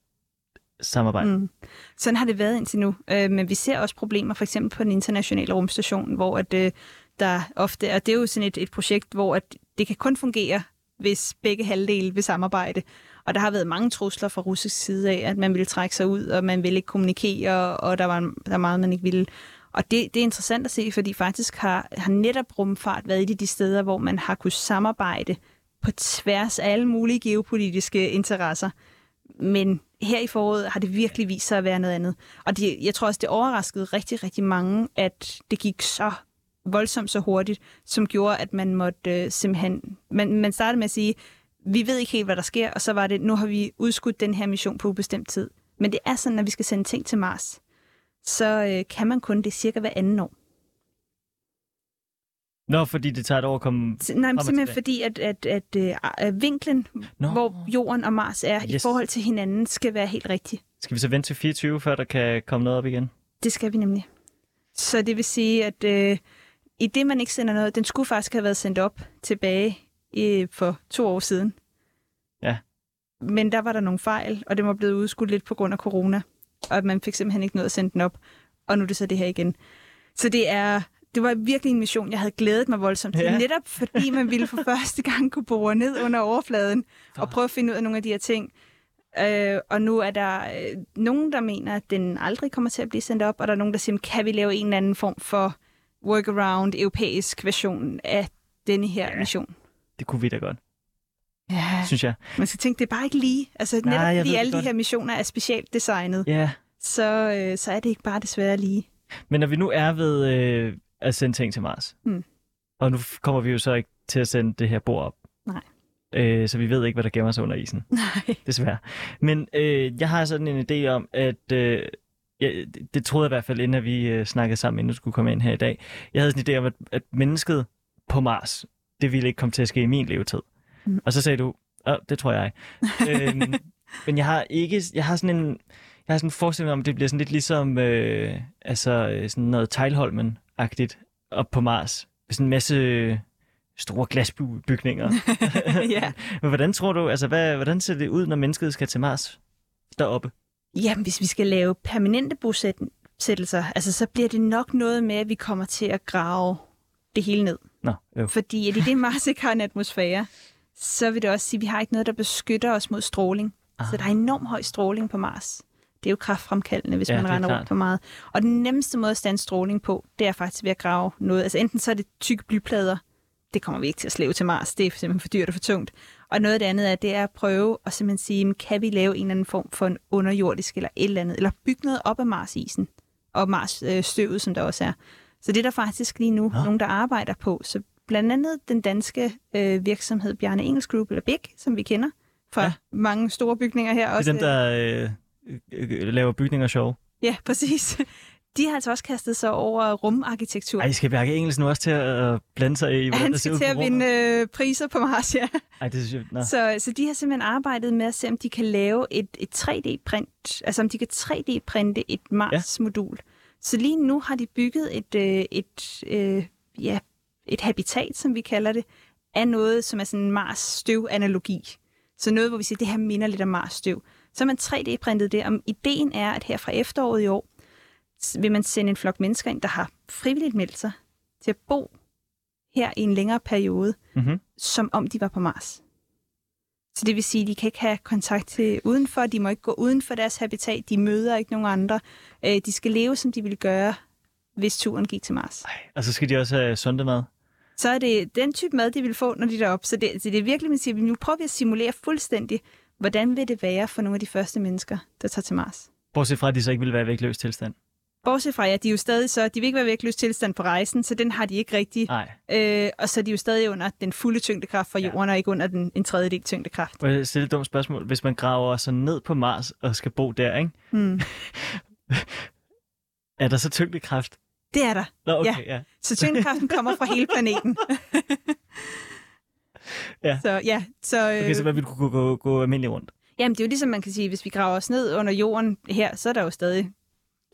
Speaker 1: samarbejde. Mm.
Speaker 2: Sådan har det været indtil nu, øh, men vi ser også problemer for eksempel på den internationale rumstation, hvor at, øh, der ofte, og det er jo sådan et, et projekt, hvor at det kan kun fungere, hvis begge halvdele vil samarbejde. Og der har været mange trusler fra russisk side af, at man ville trække sig ud, og man ville ikke kommunikere, og der var der er meget, man ikke ville. Og det, det er interessant at se, fordi faktisk har, har netop rumfart været et af de steder, hvor man har kunnet samarbejde på tværs af alle mulige geopolitiske interesser. Men her i foråret har det virkelig vist sig at være noget andet. Og det, jeg tror også, det overraskede rigtig, rigtig mange, at det gik så voldsomt så hurtigt, som gjorde, at man måtte øh, simpelthen... Man, man startede med at sige, vi ved ikke helt, hvad der sker, og så var det, nu har vi udskudt den her mission på ubestemt tid. Men det er sådan, at vi skal sende ting til Mars, så øh, kan man kun det cirka hver anden år.
Speaker 1: Nå, fordi det tager et år at komme
Speaker 2: nej, men simpelthen fordi, at, at, at, at øh, vinklen,
Speaker 1: Nå.
Speaker 2: hvor Jorden og Mars er yes. i forhold til hinanden, skal være helt rigtig.
Speaker 1: Skal vi så vente til 24, før der kan komme noget op igen?
Speaker 2: Det skal vi nemlig. Så det vil sige, at øh, i det, man ikke sender noget, den skulle faktisk have været sendt op tilbage øh, for to år siden.
Speaker 1: Ja.
Speaker 2: Men der var der nogle fejl, og det var blevet udskudt lidt på grund af corona, og man fik simpelthen ikke noget at sende den op. Og nu er det så det her igen. Så det er det var virkelig en mission, jeg havde glædet mig voldsomt til.
Speaker 1: Ja.
Speaker 2: Netop fordi man ville for [laughs] første gang kunne bore ned under overfladen og prøve at finde ud af nogle af de her ting. Øh, og nu er der øh, nogen, der mener, at den aldrig kommer til at blive sendt op, og der er nogen, der siger, kan vi lave en eller anden form for workaround, europæisk version af denne her
Speaker 1: Ja.
Speaker 2: mission?
Speaker 1: Det kunne vi da godt,
Speaker 2: Ja,
Speaker 1: synes jeg.
Speaker 2: man skal tænke, det er bare ikke lige. Altså netop
Speaker 1: Nej,
Speaker 2: fordi alle
Speaker 1: godt.
Speaker 2: de her missioner er specielt designet,
Speaker 1: Ja,
Speaker 2: så, øh, så er det ikke bare desværre lige.
Speaker 1: men når vi nu er ved øh, at sende ting til Mars,
Speaker 2: Mm.
Speaker 1: og nu kommer vi jo så ikke til at sende det her bord op.
Speaker 2: Nej.
Speaker 1: Øh, så vi ved ikke, hvad der gemmer sig under isen. [laughs]
Speaker 2: Nej.
Speaker 1: desværre. Men øh, jeg har sådan en idé om, at øh, ja, det, troede jeg i hvert fald, inden at vi øh, snakkede sammen, inden du skulle komme ind her i dag. Jeg havde sådan en idé om, at, at mennesket på Mars, det ville ikke komme til at ske i min levetid. Mm. Og så sagde du, Åh, det tror jeg. [laughs] øhm, men jeg har ikke, jeg har sådan en, jeg har sådan en forestilling om, at det bliver sådan lidt ligesom, øh, altså øh, sådan noget Teilholmen-agtigt op på Mars. Sådan en masse øh, store glasbygninger. [laughs]
Speaker 2: ja.
Speaker 1: Men hvordan tror du, altså hvad, hvordan ser det ud, når mennesket skal til Mars deroppe?
Speaker 2: Jamen, hvis vi skal lave permanente bosættelser, altså, så bliver det nok noget med, at vi kommer til at grave det hele ned.
Speaker 1: Nå, jo.
Speaker 2: Fordi at i det Mars ikke har en atmosfære, så vil det også sige, at vi har ikke noget, der beskytter os mod stråling. Ah. Så der er enormt høj stråling på Mars. Det er jo kraftfremkaldende, hvis
Speaker 1: Ja,
Speaker 2: ja, man
Speaker 1: er
Speaker 2: render
Speaker 1: klart.
Speaker 2: rundt for meget. Og den nemmeste måde at stande stråling på, det er faktisk ved at grave noget. Altså enten så er det tykke blyplader, det kommer vi ikke til at slæve til Mars, det er simpelthen for dyrt og for tungt. Og noget af det andet er, det er at prøve at simpelthen sige, kan vi lave en eller anden form for en underjordisk eller et eller andet, eller bygge noget op af Mars-isen og Mars-støvet, som der også er. Så det er der faktisk lige nu
Speaker 1: Nå.
Speaker 2: nogen, der arbejder på. Så blandt andet den danske øh, virksomhed Bjarne Engels Group, eller BIG, som vi kender fra
Speaker 1: Ja.
Speaker 2: ja. mange store bygninger her.
Speaker 1: Det er
Speaker 2: også,
Speaker 1: dem, der øh, øh, laver bygninger sjov.
Speaker 2: Ja, præcis. [laughs] De har altså også kastet sig over rumarkitektur.
Speaker 1: Ej, skal Bjarke Engels nu også til at øh, blande sig i, hvordan
Speaker 2: Han skal til at vinde øh, priser på Mars, ja.
Speaker 1: Ej, det synes jeg... Nå.
Speaker 2: Så, så de har simpelthen arbejdet med at se, om de kan lave et, et 3D-print, altså om de kan 3D-printe et Mars-modul. Så lige nu har de bygget et, øh, et, øh, ja, et habitat, som vi kalder det, af noget, som er sådan en Mars-støv-analogi. Så noget, hvor vi siger, det her minder lidt om Mars-støv. Så man 3D-printet det, og ideen er, at her fra efteråret i år, vil man sende en flok mennesker ind, der har frivilligt meldt sig til at bo her i en længere periode,
Speaker 1: Mm-hmm.
Speaker 2: som om de var på Mars. Så det vil sige, at de kan ikke have kontakt til udenfor, de må ikke gå uden for deres habitat, de møder ikke nogen andre. Øh, De skal leve, som de ville gøre, hvis turen gik til Mars.
Speaker 1: Ej, og så skal de også have sondemad.
Speaker 2: Så er det den type mad, de vil få, når de er deroppe. Så det, så det er virkelig, man siger, nu prøver vi at simulere fuldstændig, hvordan vil det være for nogle af de første mennesker, der tager til Mars.
Speaker 1: Bortset fra, at de så ikke vil være i vægtløs tilstand.
Speaker 2: Bortset fra, at de er jo stadig så, de vil ikke være vægtløs tilstand på rejsen, så den har de ikke rigtig.
Speaker 1: Nej.
Speaker 2: Øh, og så er de jo stadig under den fulde tyngdekraft fra
Speaker 1: Ja.
Speaker 2: jorden, og ikke under den, en tredjedel tyngdekraft.
Speaker 1: Må jeg stille et dumt spørgsmål? Hvis man graver sig ned på Mars og skal bo der, ikke?
Speaker 2: Hmm. [laughs]
Speaker 1: er der så tyngdekraft?
Speaker 2: Det er der.
Speaker 1: Nå, okay, ja. ja.
Speaker 2: Så tyngdekraften kommer fra hele planeten. [laughs]
Speaker 1: Ja.
Speaker 2: Så ja, så, øh,
Speaker 1: Okay, så man ville kunne gå, gå, gå almindelig rundt.
Speaker 2: jamen, det er jo ligesom man kan sige, hvis vi graver os ned under jorden her, så er der jo stadig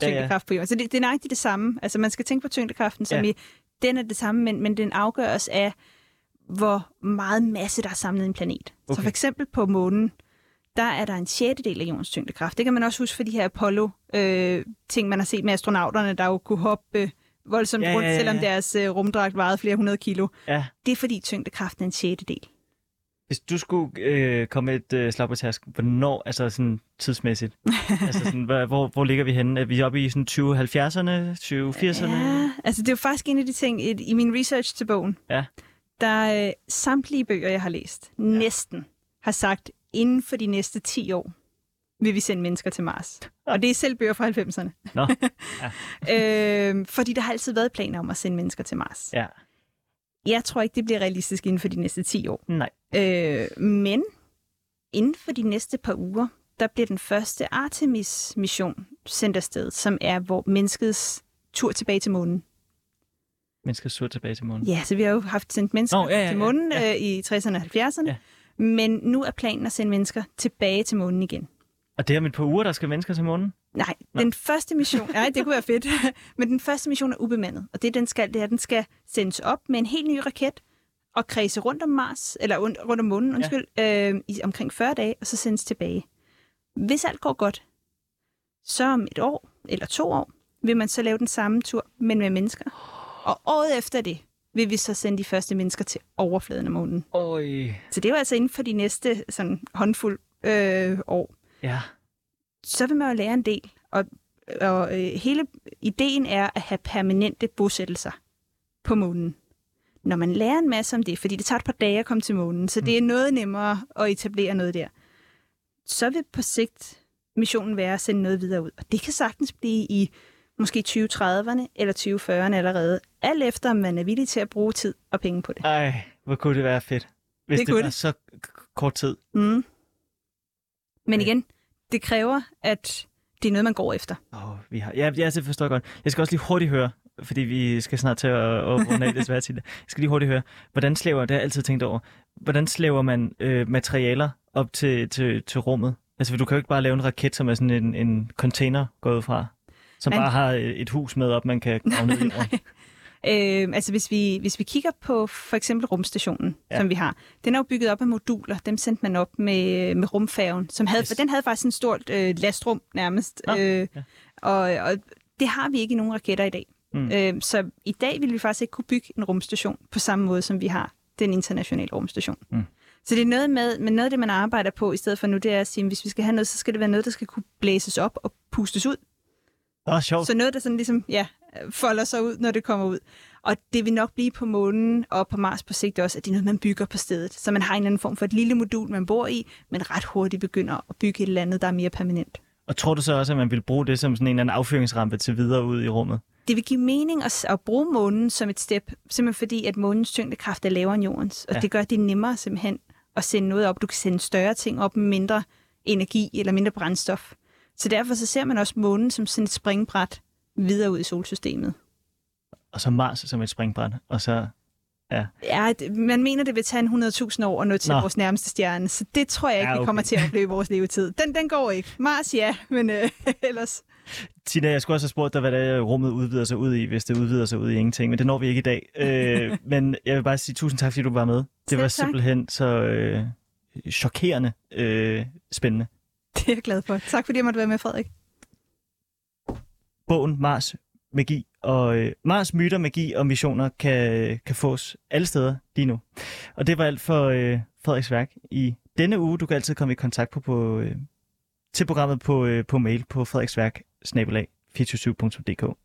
Speaker 1: Ja, ja.
Speaker 2: tyngdekraft på jorden. Så det, det er nøjagtigt det samme. Altså man skal tænke på tyngdekraften, som
Speaker 1: Ja.
Speaker 2: ja. i, den er det samme, men, men den afgøres af, hvor meget masse der er samlet i en planet. Okay. Så for eksempel på månen, der er der en sjettedel af jordens tyngdekraft. Det kan man også huske for de her Apollo-ting, man har set med astronauterne, der jo kunne hoppe øh, voldsomt
Speaker 1: Ja,
Speaker 2: ja,
Speaker 1: ja,
Speaker 2: rundt, selvom deres øh, rumdragt vejede flere hundrede kilo.
Speaker 1: Ja.
Speaker 2: Det er fordi tyngdekraften er en sjettedel.
Speaker 1: Hvis du skulle øh, komme et øh, slag på task, hvornår, altså sådan tidsmæssigt, [laughs] altså sådan, hvor, hvor, hvor ligger vi henne? Er vi oppe i sådan 2070'erne, 2080'erne?
Speaker 2: Ja, altså det er jo faktisk en af de ting i, i min research til bogen.
Speaker 1: Ja.
Speaker 2: Der er øh, samtlige bøger, jeg har læst, ja. næsten har sagt, inden for de næste 10 år vil vi sende mennesker til Mars. Og det er selv bøger fra 90'erne.
Speaker 1: Nå, [laughs]
Speaker 2: øh, fordi der har altid været planer om at sende mennesker til Mars.
Speaker 1: ja.
Speaker 2: Jeg tror ikke, det bliver realistisk inden for de næste 10 år.
Speaker 1: Nej.
Speaker 2: Øh, men inden for de næste par uger, der bliver den første Artemis-mission sendt afsted, som er hvor menneskets tur tilbage til månen.
Speaker 1: Mennesker sur tilbage til månen.
Speaker 2: Ja, så vi har jo haft sendt mennesker
Speaker 1: Nå, ja, ja,
Speaker 2: til
Speaker 1: ja,
Speaker 2: månen
Speaker 1: ja.
Speaker 2: øh, i 60'erne og 70'erne.
Speaker 1: Ja.
Speaker 2: Men nu er planen at sende mennesker tilbage til månen igen.
Speaker 1: Og det er om et par uger, der skal mennesker til månen?
Speaker 2: Nej,
Speaker 1: Nå.
Speaker 2: den første mission, nej, det kunne være fedt, [laughs] men den første mission er ubemandet. Og det, den skal, det er, at den skal sendes op med en helt ny raket og kredse rundt om Mars, eller rundt, om månen, undskyld, ja. øh, i omkring 40 dage, og så sendes tilbage. Hvis alt går godt, så om et år eller to år, vil man så lave den samme tur, men med mennesker. Og året efter det, vil vi så sende de første mennesker til overfladen af månen.
Speaker 1: Øj.
Speaker 2: Så det er jo altså inden for de næste sådan, håndfuld øh, år
Speaker 1: Ja.
Speaker 2: så vil man jo lære en del. Og, og øh, hele ideen er at have permanente bosættelser på månen. Når man lærer en masse om det, fordi det tager et par dage at komme til månen, så det er noget nemmere at etablere noget der, så vil på sigt missionen være at sende noget videre ud. Og det kan sagtens blive i måske 2030'erne eller 2040'erne allerede, alt efter om man er villig til at bruge tid og penge på det.
Speaker 1: Ej, hvor kunne det være fedt, hvis
Speaker 2: Det
Speaker 1: det, var
Speaker 2: det.
Speaker 1: så kort tid.
Speaker 2: Mm. Men igen, det kræver, at det er noget, man går efter.
Speaker 1: Oh, vi har... Ja, ja, det forstår jeg godt. Jeg skal også lige hurtigt høre, fordi vi skal snart til at, at runde af desværre til det. Jeg skal lige hurtigt høre, hvordan slæver, det har jeg altid tænkt over, hvordan slæver man øh, materialer op til, til, til rummet? Altså, du kan jo ikke bare lave en raket, som er sådan en, en container gået fra, som
Speaker 2: Man-
Speaker 1: bare har et hus med op, man kan grave ned i. [laughs]
Speaker 2: Øh, altså hvis vi, hvis vi kigger på for eksempel rumstationen,
Speaker 1: Ja.
Speaker 2: som vi har, den er jo bygget op af moduler. Dem sendte man op med, med rumfærgen, som havde,
Speaker 1: Yes.
Speaker 2: den havde faktisk en stort øh, lastrum nærmest. Øh,
Speaker 1: ja.
Speaker 2: og, og det har vi ikke i nogen raketter i dag.
Speaker 1: Mm.
Speaker 2: Øh, så i dag vil vi faktisk ikke kunne bygge en rumstation på samme måde, som vi har den internationale rumstation.
Speaker 1: Mm.
Speaker 2: Så det er noget med, men noget af det, man arbejder på, i stedet for nu, det er at sige, at hvis vi skal have noget, så skal det være noget, der skal kunne blæses op og pustes ud.
Speaker 1: Oh, sjovt.
Speaker 2: Så noget, der sådan ligesom, ja, folder sig ud, når det kommer ud. Og det vil nok blive på månen og på Mars på sigt også, at det er noget, man bygger på stedet. Så man har en eller anden form for et lille modul, man bor i, men ret hurtigt begynder at bygge et eller andet, der er mere permanent.
Speaker 1: Og tror du så også, at man vil bruge det som sådan en eller anden affyringsrampe til videre ud i rummet?
Speaker 2: Det vil give mening at, at bruge månen som et step, simpelthen fordi, at månens tyngdekraft er lavere end jordens. Og
Speaker 1: ja.
Speaker 2: det gør det nemmere simpelthen at sende noget op. Du kan sende større ting op med mindre energi eller mindre brændstof. Så derfor så ser man også månen som sådan et springbræt videre ud i solsystemet.
Speaker 1: Og så Mars som et springbræt, og så...
Speaker 2: Ja, det- man mener, det vil tage en 100.000 år at nå til
Speaker 1: Nå.
Speaker 2: Vores nærmeste stjerne, så det tror jeg ikke,
Speaker 1: Ja,
Speaker 2: ja, okay. vi kommer til at opleve i vores levetid. Den, den går ikke. Mars ja, men øh, [laughs] ellers...
Speaker 1: Tina, jeg skulle også have spurgt dig, hvad det er, rummet udvider sig ud i, hvis det udvider sig ud i ingenting, men det når vi ikke i dag. Øh, [laughs] men jeg vil bare sige tusind tak, fordi du var med. Det
Speaker 2: Selv
Speaker 1: var
Speaker 2: tak.
Speaker 1: simpelthen så øh, chokerende øh, spændende.
Speaker 2: Det er jeg glad for. Tak fordi jeg måtte være med, Frederik.
Speaker 1: Bogen Mars Magi og øh, Mars Myter, Magi og Missioner kan, kan fås alle steder lige nu. Og det var alt for øh, Frederiks værk i denne uge. Du kan altid komme i kontakt på, på, øh, til programmet på, øh, på mail på frederiksværk 247.dk.